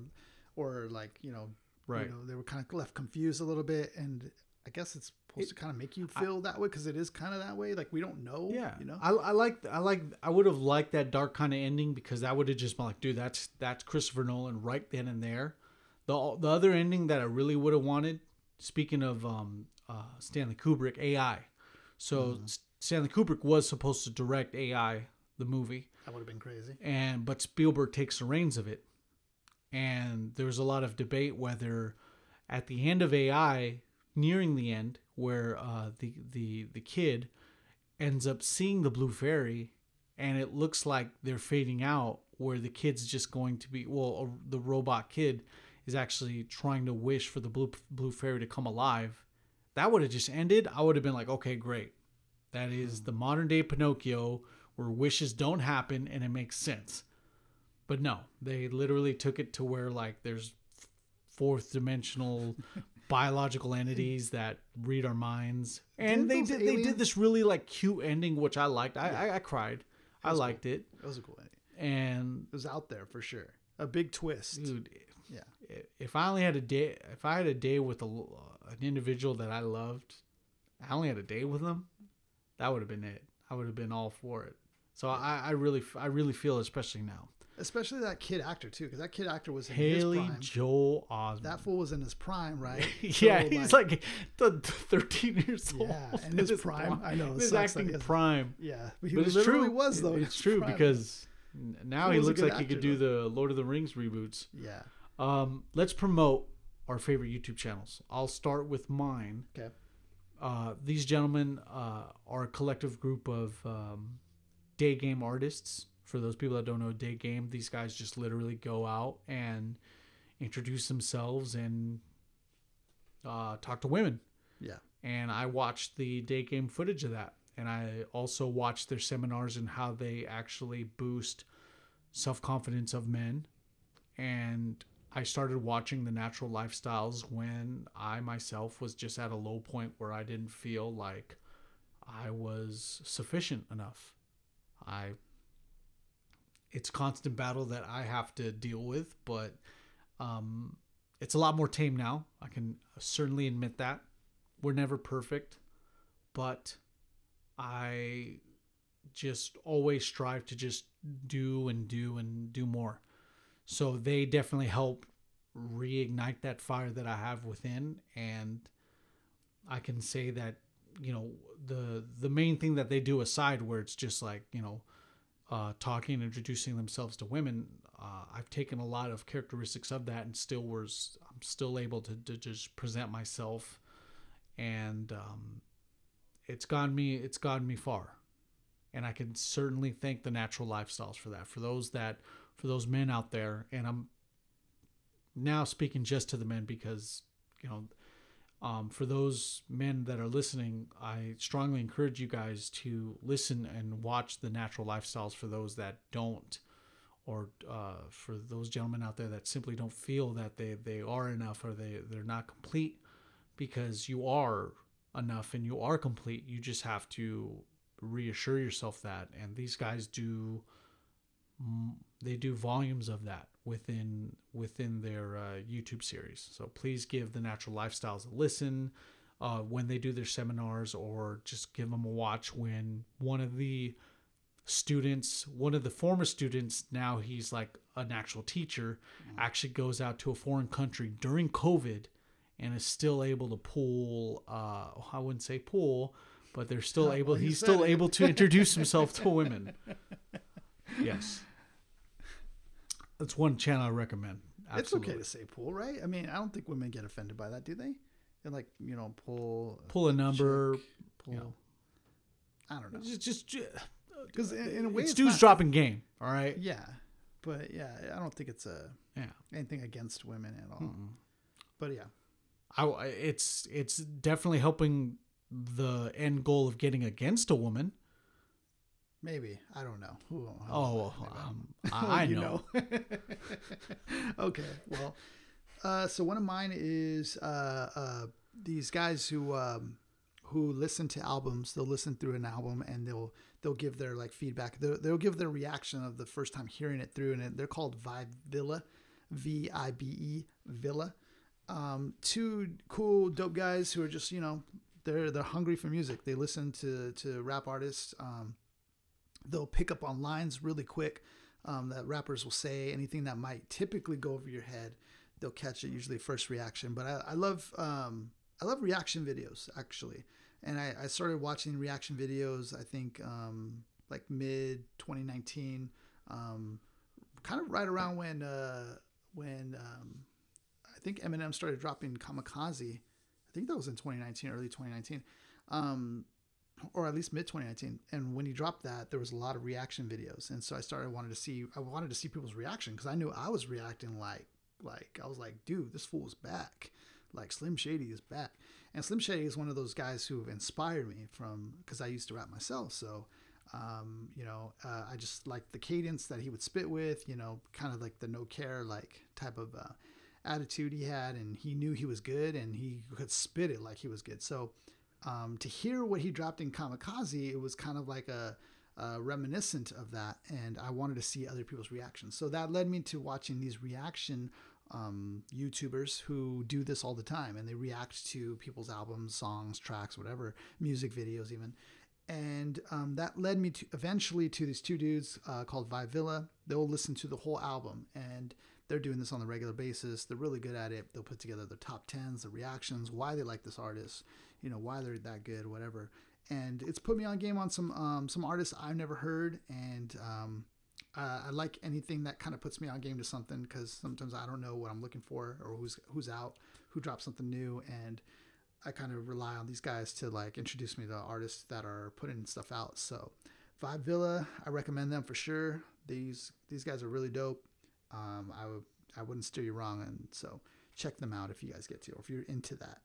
or like you know, Right. You know, they were kind of left confused a little bit, and I guess it's supposed It- to kind of make you feel that way because it is kind of that way. Like we don't know. Yeah, you know. I, I like I like I would have liked that dark kind of ending because that would have just been like, dude, that's that's Christopher Nolan right then and there. The the other ending that I really would have wanted, speaking of um, uh, Stanley Kubrick, AI. So S- Stanley Kubrick was supposed to direct AI, the movie, that would have been crazy. and but Spielberg takes the reins of it, and there was a lot of debate whether at the end of AI, nearing the end, where uh, the the the kid ends up seeing the blue fairy, and it looks like they're fading out, where the kid's just going to be well, the robot kid is actually trying to wish for the blue blue fairy to come alive. That would have just ended. I would have been like, okay, great. That is hmm. the modern day Pinocchio, where wishes don't happen and it makes sense. But no, they literally took it to where like there's fourth dimensional <laughs> biological entities that read our minds, and Didn't they did they did this really like cute ending, which I liked. I I, I cried. I liked it, It was a cool ending. and It was out there for sure. A big twist. dude, Yeah. if I only had a day, if I had a day with a, an individual that I loved, I only had a day with them, that would have been it. I would have been all for it. So I, I really, I really feel, especially now, Especially that kid actor too, because that kid actor was in Haley his prime. Joel Osment. That fool was in his prime, right? <laughs> yeah, So, he's like, the 13 years old. Yeah, <laughs> in his prime. I know, his that acting prime. yeah, but he But it's literally true. was though. It's <laughs> true prime. because now He he looks like he could actor, do the Lord of the Rings reboots. yeah, Um, let's promote our favorite YouTube channels. I'll start with mine. Okay. Uh, these gentlemen uh, are a collective group of um, day game artists. For those people that don't know day game, these guys just literally go out and introduce themselves and uh, talk to women. Yeah. And I watched the day game footage of that. And I also watched their seminars and how they actually boost self confidence of men. And I started watching the natural lifestyles when I myself was just at a low point where I didn't feel like I was sufficient enough. I it's constant battle that I have to deal with, but um, it's a lot more tame now. I can certainly admit that. We're never perfect, but I just always strive to just do and do and do more. So they definitely help reignite that fire that I have within. And I can say that you know the the main thing that they do aside where it's just like, you know, uh, talking, introducing themselves to women, uh, I've taken a lot of characteristics of that and still was I'm still able to, to just present myself. And um, it's gotten me it's gotten me far. And I can certainly thank the natural lifestyles for that. For those that for those men out there and I'm now speaking just to the men because you know um, for those men that are listening, I strongly encourage you guys to listen and watch the natural lifestyles for those that don't, or uh, for those gentlemen out there that simply don't feel that they, they are enough or they, they're not complete because you are enough and you are complete. You just have to reassure yourself that. And these guys do, they do volumes of that within within their uh, YouTube series. So please give the Natural Lifestyles a listen uh, when they do their seminars, or just give them a watch when one of the students, one of the former students, now he's like an actual teacher, mm-hmm. actually goes out to a foreign country during COVID and is still able to pull. Uh, I wouldn't say pull, but they're still <laughs> able. Well, he's still it. able to introduce himself to women. <laughs> Yes. That's one channel I recommend. Absolutely. It's okay to say pull, right? I mean, I don't think women get offended by that, do they? And like, you know, pull uh, pull a number, chick, pull. You know. I don't know. Just just because in, in, a way, it's, it's dudes dropping game. All right. Yeah, but yeah, I don't think it's a yeah anything against women at all. Mm-mm. But yeah, I it's it's definitely helping the end goal of getting against a woman. Maybe I don't know. Ooh, oh, um, <laughs> I, I know. know. <laughs> okay, well, uh, so one of mine is uh, uh, these guys who um, who listen to albums. They'll listen through an album and they'll they'll give their like feedback. They'll, they'll give their reaction of the first time hearing it through, and they're called Vibe Villa, V I B E Villa. Um, two cool, dope guys who are just you know they're they're hungry for music. They listen to to rap artists. Um, they'll pick up on lines really quick um, that rappers will say anything that might typically go over your head they'll catch it usually first reaction. But i, I love um, i love reaction videos actually. And I, I, started watching reaction videos i think um, like mid 2019 um, kind of right around when uh, when um, i think eminem started dropping kamikaze. I think that was in 2019 early 2019 um, or at least mid 2019 and when he dropped that there was a lot of reaction videos. And so i started wanting to see i wanted to see people's reaction because i knew i was reacting like like i was like dude this fool's back. Like slim shady is back. And slim shady is one of those guys who have inspired me from because i used to rap myself. So um, you know uh, i just like the cadence that he would spit with you know kind of like the no care like type of uh, attitude he had. And he knew he was good and he could spit it like he was good. So um, to hear what he dropped in Kamikaze, it was kind of like a, a, reminiscent of that, and I wanted to see other people's reactions. So that led me to watching these reaction um, YouTubers who do this all the time, and they react to people's albums, songs, tracks, whatever, music videos, even. And um, that led me to eventually to these two dudes uh, called Vibe Villa. They'll listen to the whole album, and they're doing this on a regular basis. They're really good at it. They'll put together their top tens, the reactions, why they like this artist, you know why they're that good, whatever. And it's put me on game on some um, some artists I've never heard, and um, Uh, I like anything that kind of puts me on game to something because sometimes I don't know what I'm looking for or who's who's out, who drops something new, and I kind of rely on these guys to like introduce me to artists that are putting stuff out. So, Vibe Villa, I recommend them for sure. These these guys are really dope. Um, I would I wouldn't steer you wrong, and so check them out if you guys get to or if you're into that.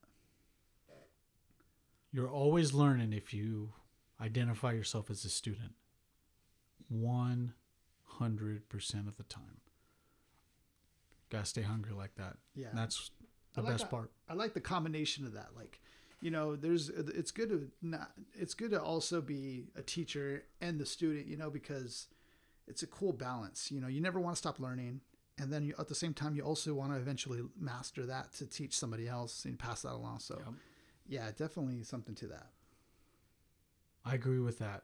You're always learning if you identify yourself as a student. 100% of the time. Gotta stay hungry like that. Yeah. And that's the like best that. part. I like the combination of that. Like, you know, there's it's good to not it's good to also be a teacher and the student, you know, because it's a cool balance. You know, you never want to stop learning, and then you, at the same time, you also want to eventually master that to teach somebody else and pass that along. So, Yep. Yeah, definitely something to that. I agree with that.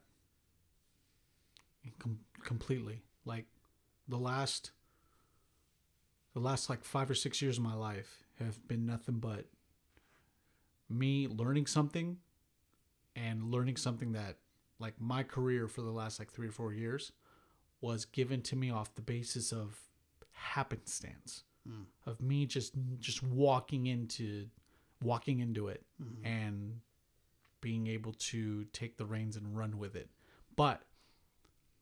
Com- completely. Like the last the last like 5 or 6 years of my life have been nothing but me learning something and learning something that like my career for the last like 3 or 4 years was given to me off the basis of happenstance Mm. of me just just walking into walking into it Mhm. and being able to take the reins and run with it. But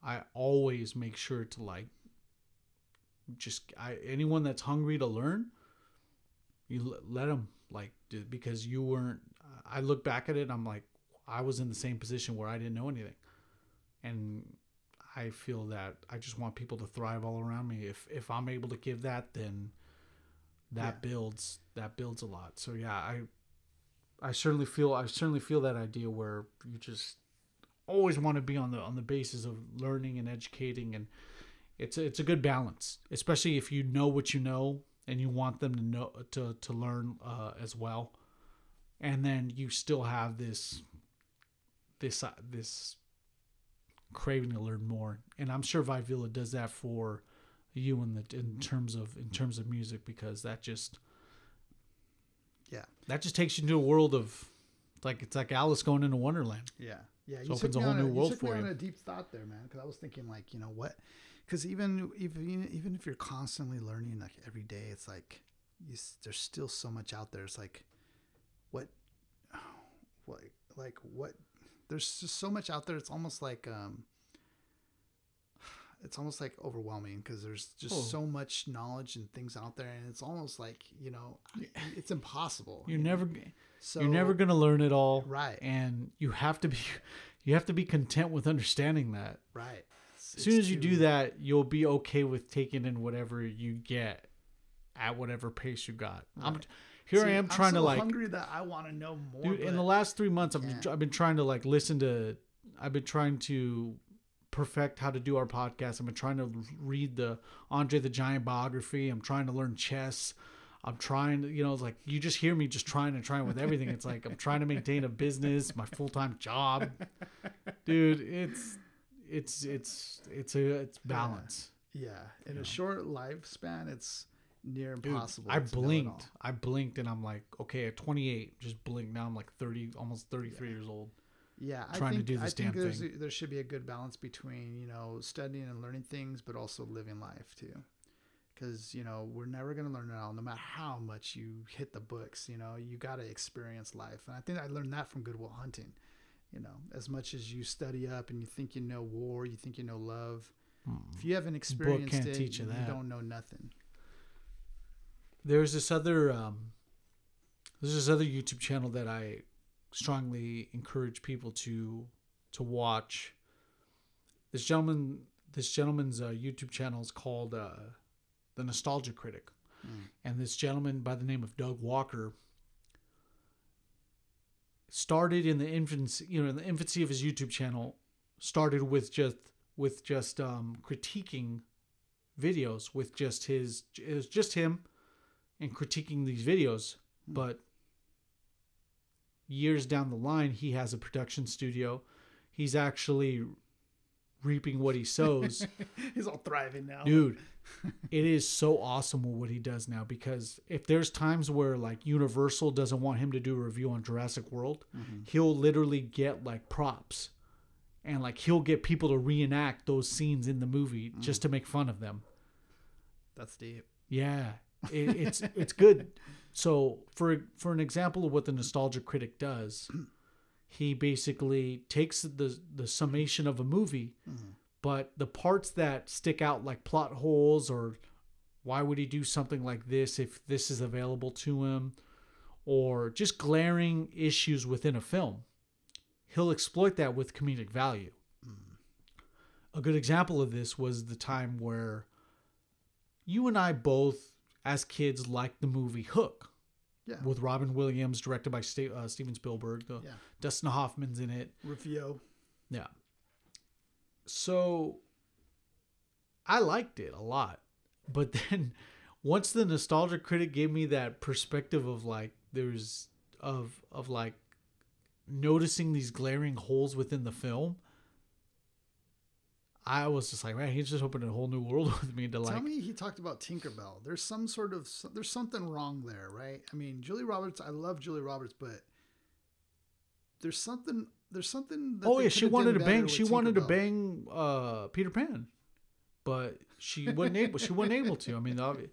I always make sure to like just I anyone that's hungry to learn, you l- let them like because you weren't. I look back at it, and I'm like I was in the same position where I didn't know anything, and I feel that I just want people to thrive all around me. If if I'm able to give that, then that Yeah. builds that builds a lot. So yeah, I I certainly feel I certainly feel that idea where you just always want to be on the on the basis of learning and educating and it's a, it's a good balance, especially if you know what you know and you want them to know to to learn uh, as well, and then you still have this this uh, this craving to learn more. And I'm sure Vibe Villa does that for you in the in terms of in terms of music because that just Yeah. that just takes you into a world of like it's like Alice going into Wonderland. Yeah, yeah. It You opens a whole new world you took me for on a deep thought there, man. Because I was thinking, like, you know what? Because even even even if you're constantly learning, like every day, it's like you, there's still so much out there. It's like, what, <sighs> what, like what? There's just so much out there. It's almost like um, it's almost like overwhelming because there's just Oh. so much knowledge and things out there, and it's almost like you know, it's impossible. You're you never so you're never gonna learn it all, right, and you have to be you have to be content with understanding that. right. As soon as you do that, you'll be okay with taking in whatever you get at whatever pace you got. I'm here. See, I am trying so to like hungry that I want to know more. Dude, in the last three months, I've been, I've been trying to like listen to. I've been trying to perfect how to do our podcast. I've been trying to read the Andre the Giant biography. I'm trying to learn chess. I'm trying to, you know, it's like you just hear me just trying and trying with everything. It's like I'm trying to maintain a business, my full time job, dude. It's it's it's it's a it's balance. yeah, in Yeah. a short lifespan, it's near Dude, impossible. I it all. blinked. I blinked, and I'm like, okay, at 28, just blinked. Now I'm like 30, almost 33 years old. Yeah, I trying to think, do this I think damn there's thing. A, there should be a good balance between you know studying and learning things, but also living life too. Because you know we're never gonna learn it all, no matter how much you hit the books. You know you got to experience life, and I think I learned that from Goodwill Hunting. You know, as much as you study up and you think you know war, you think you know love. If you haven't experienced can't it, teach you you don't know nothing. there's this other um there's this other YouTube channel that I strongly encourage people to to watch. This gentleman this gentleman's uh, YouTube channel is called uh, the Nostalgia Critic, Mm. and this gentleman by the name of Doug Walker started in the infancy you know in the infancy of his YouTube channel started with just with just um, critiquing videos with just his it was just him and critiquing these videos Hmm. but years down the line he has a production studio he's actually reaping what he sows <laughs> He's all thriving now, dude it is so awesome what he does now because if there's times where like universal doesn't want him to do a review on jurassic world Mhm. he'll literally get like props and like he'll get people to reenact those scenes in the movie just to make fun of them. That's deep. Yeah, it, it's it's good. <laughs> So for for an example of what the nostalgia critic does, <clears throat> he basically takes the the summation of a movie, mm-hmm. but the parts that stick out like plot holes or why would he do something like this if this is available to him, or just glaring issues within a film, he'll exploit that with comedic value. Mm-hmm. A good example of this was the time where you and I both, as kids, liked the movie Hook Yeah. with Robin Williams, directed by Sta- uh, Steven Spielberg. The, Yeah. Dustin Hoffman's in it. Rufio. Yeah. So I liked it a lot. But <laughs> then once the nostalgia critic gave me that perspective of like there's of of like noticing these glaring holes within the film, I was just like, man, he's just opening a whole new world <laughs> with me to like Tell me he talked about Tinkerbell. There's some sort of there's something wrong there, right? I mean, Julie Roberts. I love Julie Roberts, but there's something. There's something. That Oh yeah, she wanted to bang. She wanted to bang uh, Peter Pan, but she wasn't able. She wasn't able to. I mean, obvi-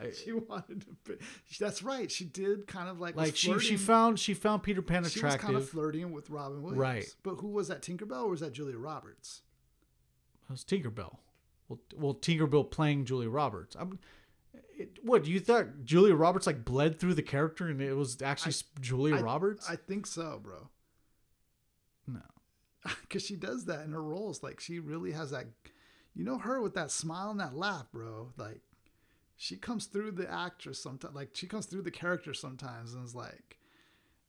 I- <laughs> She wanted to. Be, that's right. She did kind of like like she she found she found Peter Pan attractive. She was kind of flirting with Robin Williams, Right. But who was that? Tinkerbell or was that Julia Roberts? Was Tinkerbell. Well, well, Tinkerbell playing Julia Roberts. I'm, it, what you thought? Julia Roberts like bled through the character, and it was actually s Julia I- Roberts. I think so, bro. no, <laughs> Because she does that in her roles. Like she really has that. You know her with that smile and that laugh, bro. Like she comes through the actress sometimes. Like she comes through the character sometimes, and is like,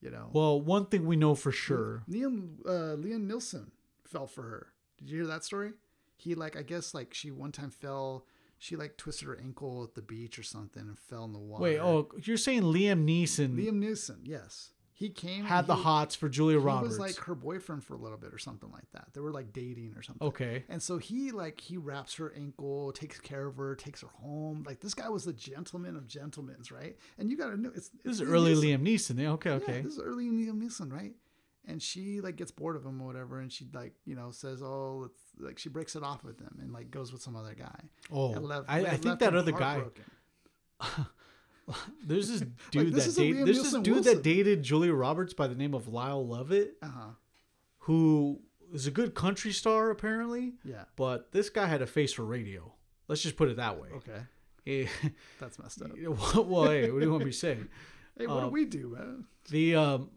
you know. well, one thing we know for sure. Liam uh, Liam Nielsen fell for her. Did you hear that story? He like I guess like she one time fell. She like twisted her ankle at the beach or something and fell in the water. Wait, oh, you're saying Liam Neeson Liam Neeson, yes, he came. had and the hots for Julia He Roberts? was like her boyfriend for a little bit or something like that. They were like dating or something. okay, And so he like he wraps her ankle, takes care of her, takes her home. Like this guy was the gentleman of gentlemen's, right? And you got to know it's, this is it's early Neeson. Liam Neeson. Yeah, okay, Yeah, okay. this is early Liam Neeson, right? And she like gets bored of him or whatever, and she like you know says, "Oh, it's like she breaks it off with him and like goes with some other guy." oh, left- I, I think that other guy. <laughs> There's this <laughs> dude this that dated. There's this dude Wilson. that dated Julia Roberts by the name of Lyle Lovett, Uh huh. who is a good country star apparently. Yeah. But this guy had a face for radio. Let's just put it that way. Okay. <laughs> Eh, That's messed up. well, hey, what do you want me to say? Hey, what do we do, man? The um,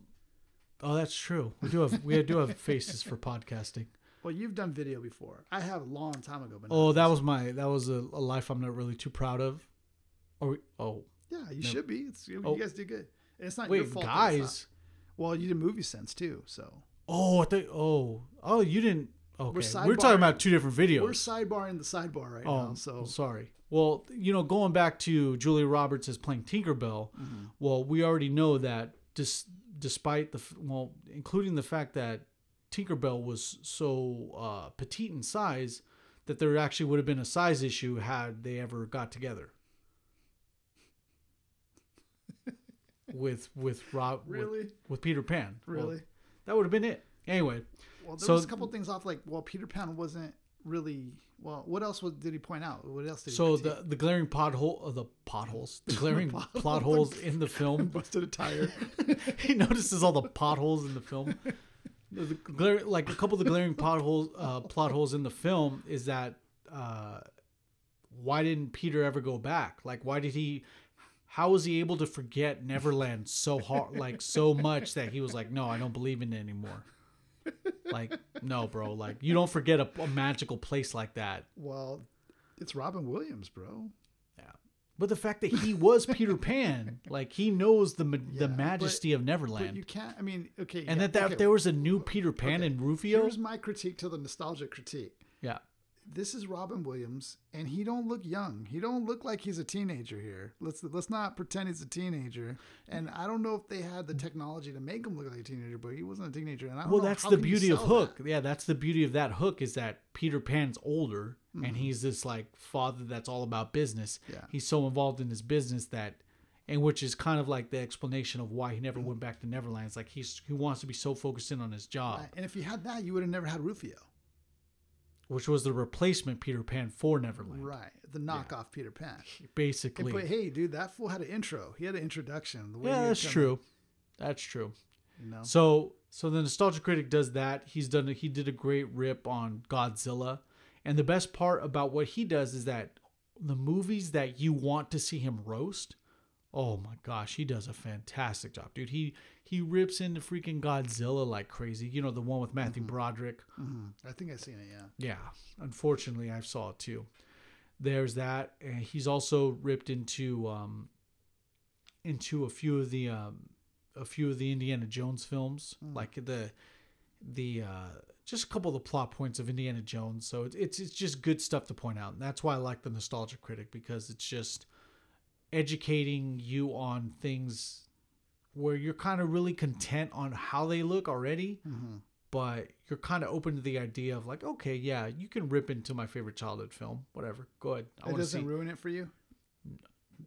oh, that's true. We do have we do have faces for podcasting. Well, you've done video before. I have a long time ago, but Oh, that was my that was a, a life I'm not really too proud of. Or oh yeah. You no. should be. It's you Oh. guys did good. And it's not your fault. that it's not- guys. Well, you did movie sense too, so Oh, I think oh oh you didn't. Okay, we're, sidebarring- talking about two different videos. we're sidebarring the sidebar right Oh, now. So sorry. Well, you know, going back to Julia Roberts as playing Tinkerbell, Mm-hmm. well, we already know that dis- despite the well, including the fact that Tinkerbell was so uh, petite in size, that there actually would have been a size issue had they ever got together. <laughs> with with Rob really, with, Peter Pan, Well, really. that would have been it. Anyway, Well, there So- was a couple things off. Like, well, Peter Pan wasn't really. Well, what else was, did he point out? What else did he? so critique? the the glaring pothole, uh, the potholes, the <laughs> glaring pot- plot holes in the film <laughs> busted a tire. <laughs> he notices all the potholes in the film. The, the glare, like a couple of the glaring potholes, uh, plot holes in the film is that uh, why didn't Peter ever go back? Like, why did he? How was he able to forget Neverland so hard, like so much that he was like, no, I don't believe in it anymore. Like, no, bro. Like, you don't forget a, a magical place like that. well, it's Robin Williams, bro. Yeah, but the fact that he was Peter Pan, like he knows the Yeah, the but- majesty of But Neverland, you can't. I mean, okay. and yeah, that, that okay, there was a new Peter Pan okay. in Rufio. Here's my critique to the nostalgia critique. Yeah. This is Robin Williams, and he don't look young. He don't look like he's a teenager here. Let's let's not pretend he's a teenager. And I don't know if they had the technology to make him look like a teenager, but he wasn't a teenager. And I Well, that's the beauty of Hook. that. Yeah, that's the beauty of that Hook is that Peter Pan's older Mm-hmm. and he's this like father that's all about business. Yeah. He's so involved in his business that and which is kind of like the explanation of why he never went back to Neverland. It's like he's he wants to be so focused in on his job, Right. And if you had that, you would have never had Rufio. Which was the replacement Peter Pan for Neverland, Right. The knockoff Peter Pan. Basically. but hey, dude, that fool had an intro. He had an introduction. The way yeah, that's true. That's true. You know? So so the nostalgia critic does that. He's done he did a great rip on Godzilla. And the best part about what he does is that the movies that you want to see him roast, oh my gosh, he does a fantastic job, dude. He he rips into freaking Godzilla like crazy. You know, the one with Matthew Broderick. Mhm. I think I've seen it, yeah. Yeah, unfortunately, I saw it too. There's that, and he's also ripped into um, into a few of the um, a few of the Indiana Jones films, like the the uh, just a couple of the plot points of Indiana Jones. So it's it's it's just good stuff to point out, and that's why I like the nostalgia critic because it's just educating you on things where you're kind of really content on how they look already Mm-hmm. but you're kind of open to the idea of like, okay, yeah, you can rip into my favorite childhood film, whatever. Go ahead. I It want to doesn't see. ruin it for you?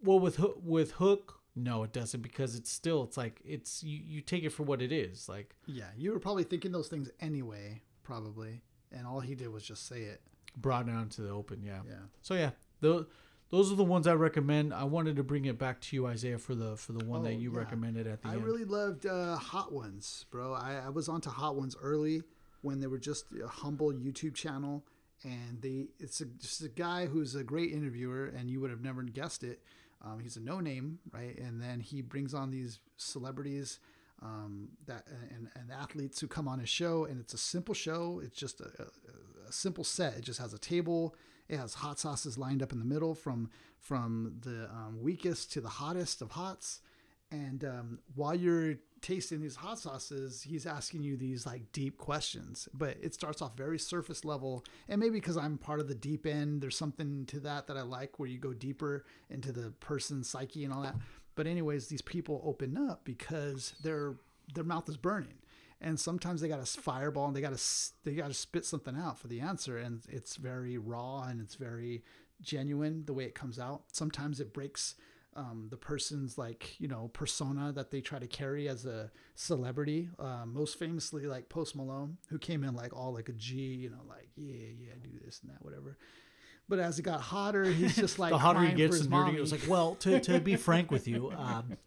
well, with Hook, with Hook, no, it doesn't because it's still it's like it's you you take it for what it is. Like Yeah. You were probably thinking those things anyway, probably. And all he did was just say it. brought down to the open, yeah. Yeah. So yeah, those those are the ones I recommend. I wanted to bring it back to you, Isaiah, for the for the one Oh, that you yeah. recommended at the I end. I really loved uh, Hot Ones, bro. I, I was onto Hot Ones early when they were just a humble YouTube channel, and they it's a, just a guy who's a great interviewer, and you would have never guessed it. Um, he's a no name, right? And then he brings on these celebrities um, that and, and athletes who come on his show, and it's a simple show. It's just a, a, a simple set. It just has a table. It has hot sauces lined up in the middle from from the um, weakest to the hottest of hots. And um, while you're tasting these hot sauces, he's asking you these like deep questions. But it starts off very surface level. And maybe because I'm part of the deep end, there's something to that that I like where you go deeper into the person's psyche and all that. But anyways, these people open up because their their mouth is burning. And sometimes they got a fireball and they got to they got to spit something out for the answer, and it's very raw and it's very genuine the way it comes out. Sometimes it breaks um, the person's like you know persona that they try to carry as a celebrity. Um, most famously, like Post Malone, who came in like all like a G, you know, like yeah, yeah, do this and that, whatever. But as it got hotter, he's just <laughs> like the hotter he gets, the his It was like, well, to, to be frank with you, <laughs> um,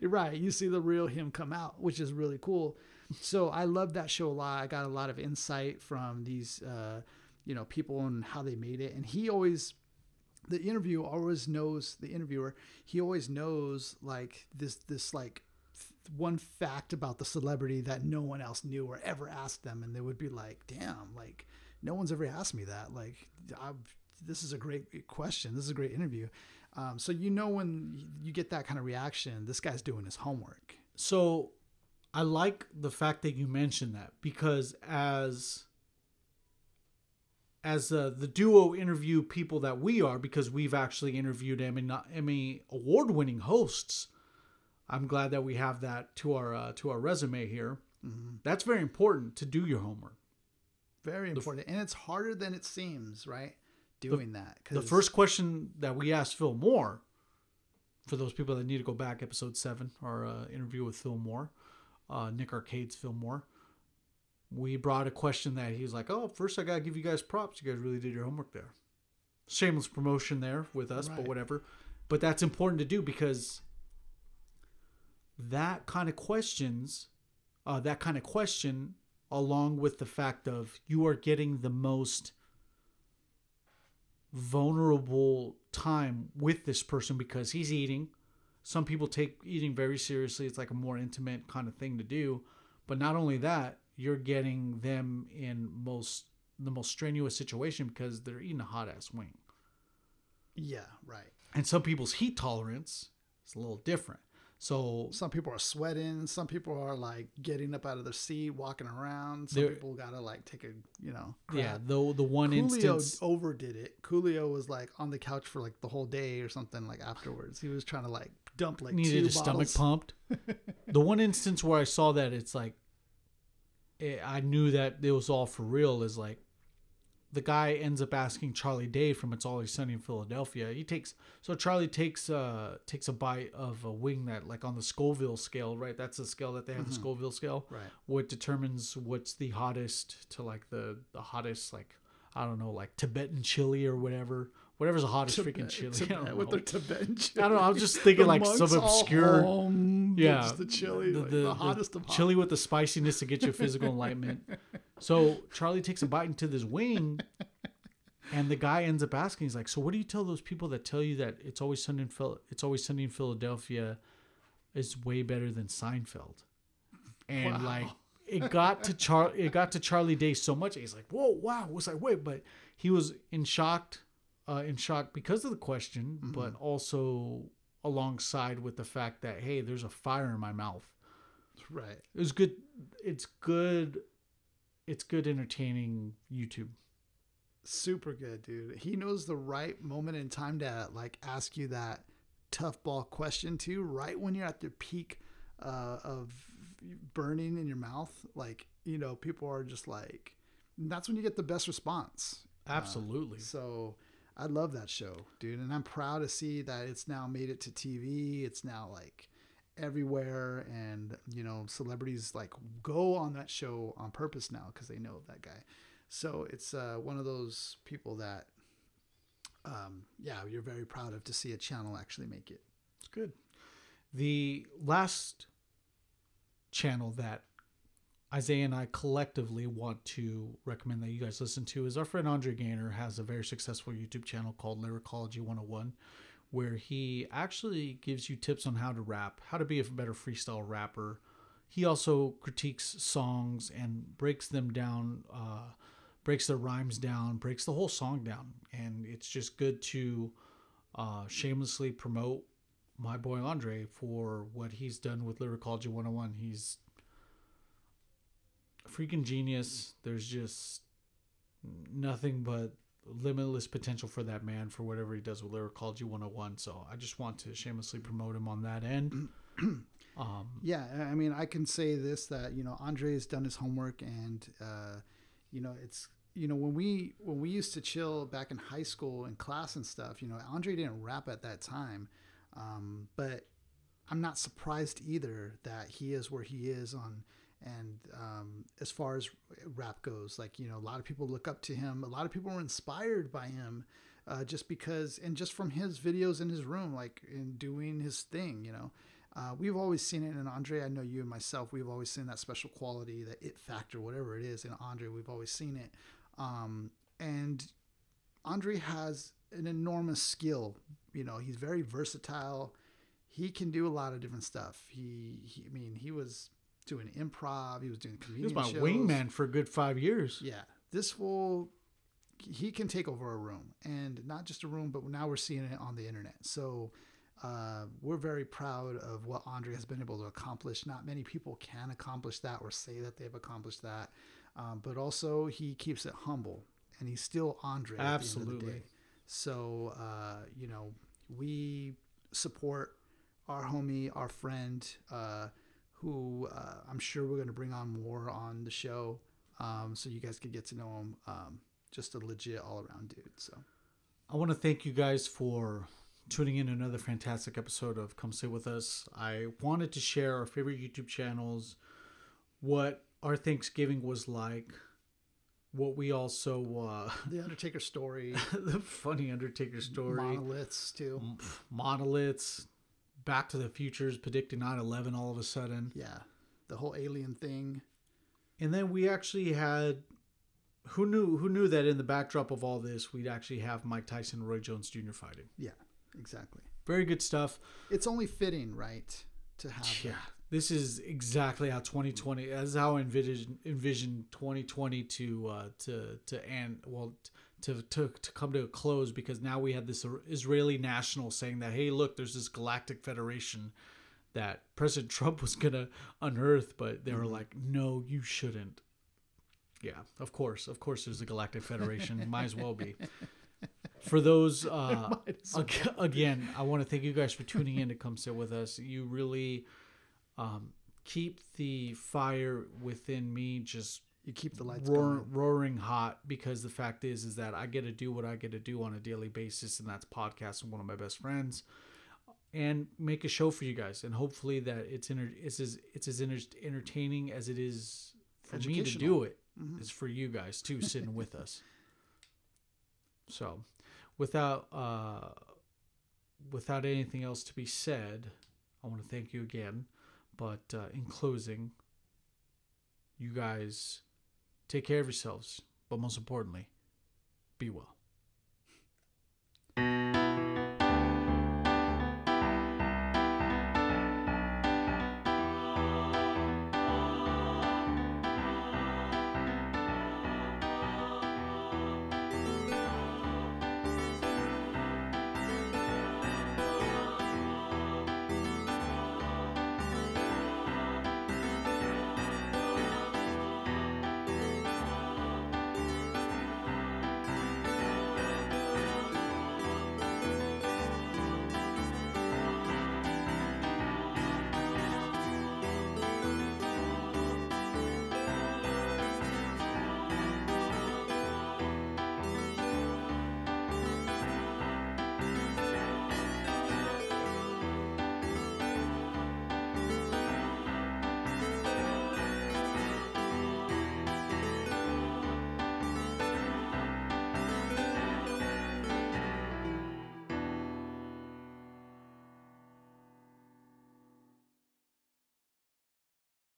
You're right. You see the real him come out, which is really cool. So I love that show a lot. I got a lot of insight from these, uh, you know, people and how they made it. And he always, the interview always knows the interviewer. He always knows like this, this like one fact about the celebrity that no one else knew or ever asked them, and they would be like, "Damn, like no one's ever asked me that." Like, I've, this is a great question. This is a great interview. Um, so you know when you get that kind of reaction, this guy's doing his homework. So I like the fact that you mentioned that because as as uh, the duo interview people that we are, because we've actually interviewed Emmy Emmy award winning hosts. I'm glad that we have that to our uh, to our resume here. That's very important to do your homework. Very important, and it's harder than it seems, right? Doing that. The first question that we asked Phil Moore, for those people that need to go back, episode seven, our uh, interview with Phil Moore, uh, Nick Arcade's Phil Moore, we brought a question that he was like, "Oh, first I gotta give you guys props. You guys really did your homework there." Shameless promotion there with us, but whatever. But that's important to do because that kind of questions, uh, that kind of question, along with the fact of you are getting the most vulnerable time with this person because he's eating. Some people take eating very seriously. It's like a more intimate kind of thing to do. But not only that, you're getting them in most the most strenuous situation because they're eating a hot ass wing. yeah, right. And some people's heat tolerance is a little different. So Some people are sweating. Some people are like getting up out of their seat, walking around. Some people gotta like take a you know. yeah, crap. the the one Coolio instance overdid it. Coolio was like on the couch for like the whole day or something. Like afterwards, he was trying to like dump like needed two his stomach pumped. <laughs> the one instance where I saw that, it's like, it, I knew that it was all for real. Is like the guy ends up asking Charlie Day from It's Always Sunny in Philadelphia. He takes so Charlie takes uh takes a bite of a wing that like on the Scoville scale, right? That's the scale that they have the Scoville scale. Right. What determines what's the hottest to like the the hottest like I don't know like Tibetan chili or whatever. Whatever's the hottest freaking chili. I don't Tibet, with know. their Tibetan chili. I don't know. I was just thinking like some obscure home, yeah, the chili, the, like the- the, the hottest of hot. chili with the spiciness to get you physical enlightenment. So Charlie takes a bite into this wing, and the guy ends up asking, "He's like, so what do you tell those people that tell you that it's always sunny in Phil- it's always sunny in Philadelphia is way better than Seinfeld?" And Wow. like it got to Char it got to Charlie Day so much he's like, "Whoa, wow!" was like, "Wait," but he was in shocked, uh, in shock because of the question, but also alongside with the fact that hey, there's a fire in my mouth. right. It was good. It's good. It's good entertaining YouTube. Super good, dude. He knows the right moment in time to like ask you that tough ball question too, right when you're at the peak uh, of burning in your mouth. Like you know, people are just like, that's when you get the best response. Absolutely. So I love that show, dude, and I'm proud to see that it's now made it to TV. It's now like everywhere, and you know, celebrities like go on that show on purpose now because they know that guy. So it's uh, one of those people that, um, yeah, you're very proud of to see a channel actually make it. It's good. The last channel that Isaiah and I collectively want to recommend that you guys listen to is our friend Andre Gaynor has a very successful YouTube channel called Lyricology 101 where he actually gives you tips on how to rap, how to be a better freestyle rapper. He also critiques songs and breaks them down, uh, breaks the rhymes down, breaks the whole song down. And it's just good to uh, shamelessly promote my boy Andre for what he's done with Lyricology 101. He's freaking genius. There's just nothing but limitless potential for that man for whatever he does with Lyricology 101. So I just want to shamelessly promote him on that end. <clears throat> um, Yeah, I mean, I can say this that you know Andre has done his homework, and uh, you know it's you know when we when we used to chill back in high school in class and stuff. You know, Andre didn't rap at that time, um, but I'm not surprised either that he is where he is on. And um, as far as rap goes, like you know, a lot of people look up to him. A lot of people were inspired by him, uh, just because, and just from his videos in his room, like in doing his thing. You know, uh, we've always seen it in Andre. I know you and myself. We've always seen that special quality, that it factor, whatever it is in Andre. We've always seen it, um, and Andre has an enormous skill. You know, he's very versatile. He can do a lot of different stuff. He, he I mean, he was doing improv. He was doing he was my shows. wingman for a good five years. Yeah, this will he can take over a room, and not just a room, but now we're seeing it on the internet. So uh, we're very proud of what Andre has been able to accomplish. Not many people can accomplish that or say that they've accomplished that, um, but also he keeps it humble, and he's still Andre. At the end of the Absolutely. So uh, you know we support our homie, our friend. Uh, who uh, I'm sure we're going to bring on more on the show, um, so you guys could get to know him. Um, just a legit all around dude. So I want to thank you guys for tuning in to another fantastic episode of Come Sit With Us. I wanted to share our favorite YouTube channels, what our Thanksgiving was like, what we also, uh, <laughs> the Undertaker story, <laughs> the funny Undertaker story, monoliths too. monoliths, Back to the Futures predicting 9 11 all of a sudden. Yeah, the whole alien thing. And then we actually had. Who knew? Who knew that in the backdrop of all this, we'd actually have Mike Tyson and Roy Jones Jr. fighting? Yeah, exactly. Very good stuff. It's only fitting, right, to have. Yeah, that. this is exactly how 2020. That's how I envision envision 2020 to uh, to to end. Well, to, to to come to a close because now we had this Israeli national saying that hey, look, there's this galactic federation that President <laughs> Trump was gonna unearth, but they were like, no, you shouldn't. Yeah, of course, of course, there's a galactic federation. Might as well be. <laughs> For those, uh, ag- again, I want to thank you guys for tuning in to come sit with us. You really um, keep the fire within me just You keep the lights roar, roaring hot because the fact is is that I get to do what I get to do on a daily basis, and that's podcasting one of my best friends, and make a show for you guys, and hopefully that it's inter- it's as it's as enter- entertaining as it is for me to do it. Mhm. Is for you guys too sitting with us. So, without uh, without anything else to be said, I want to thank you again. But uh, in closing, you guys take care of yourselves, but most importantly, be well.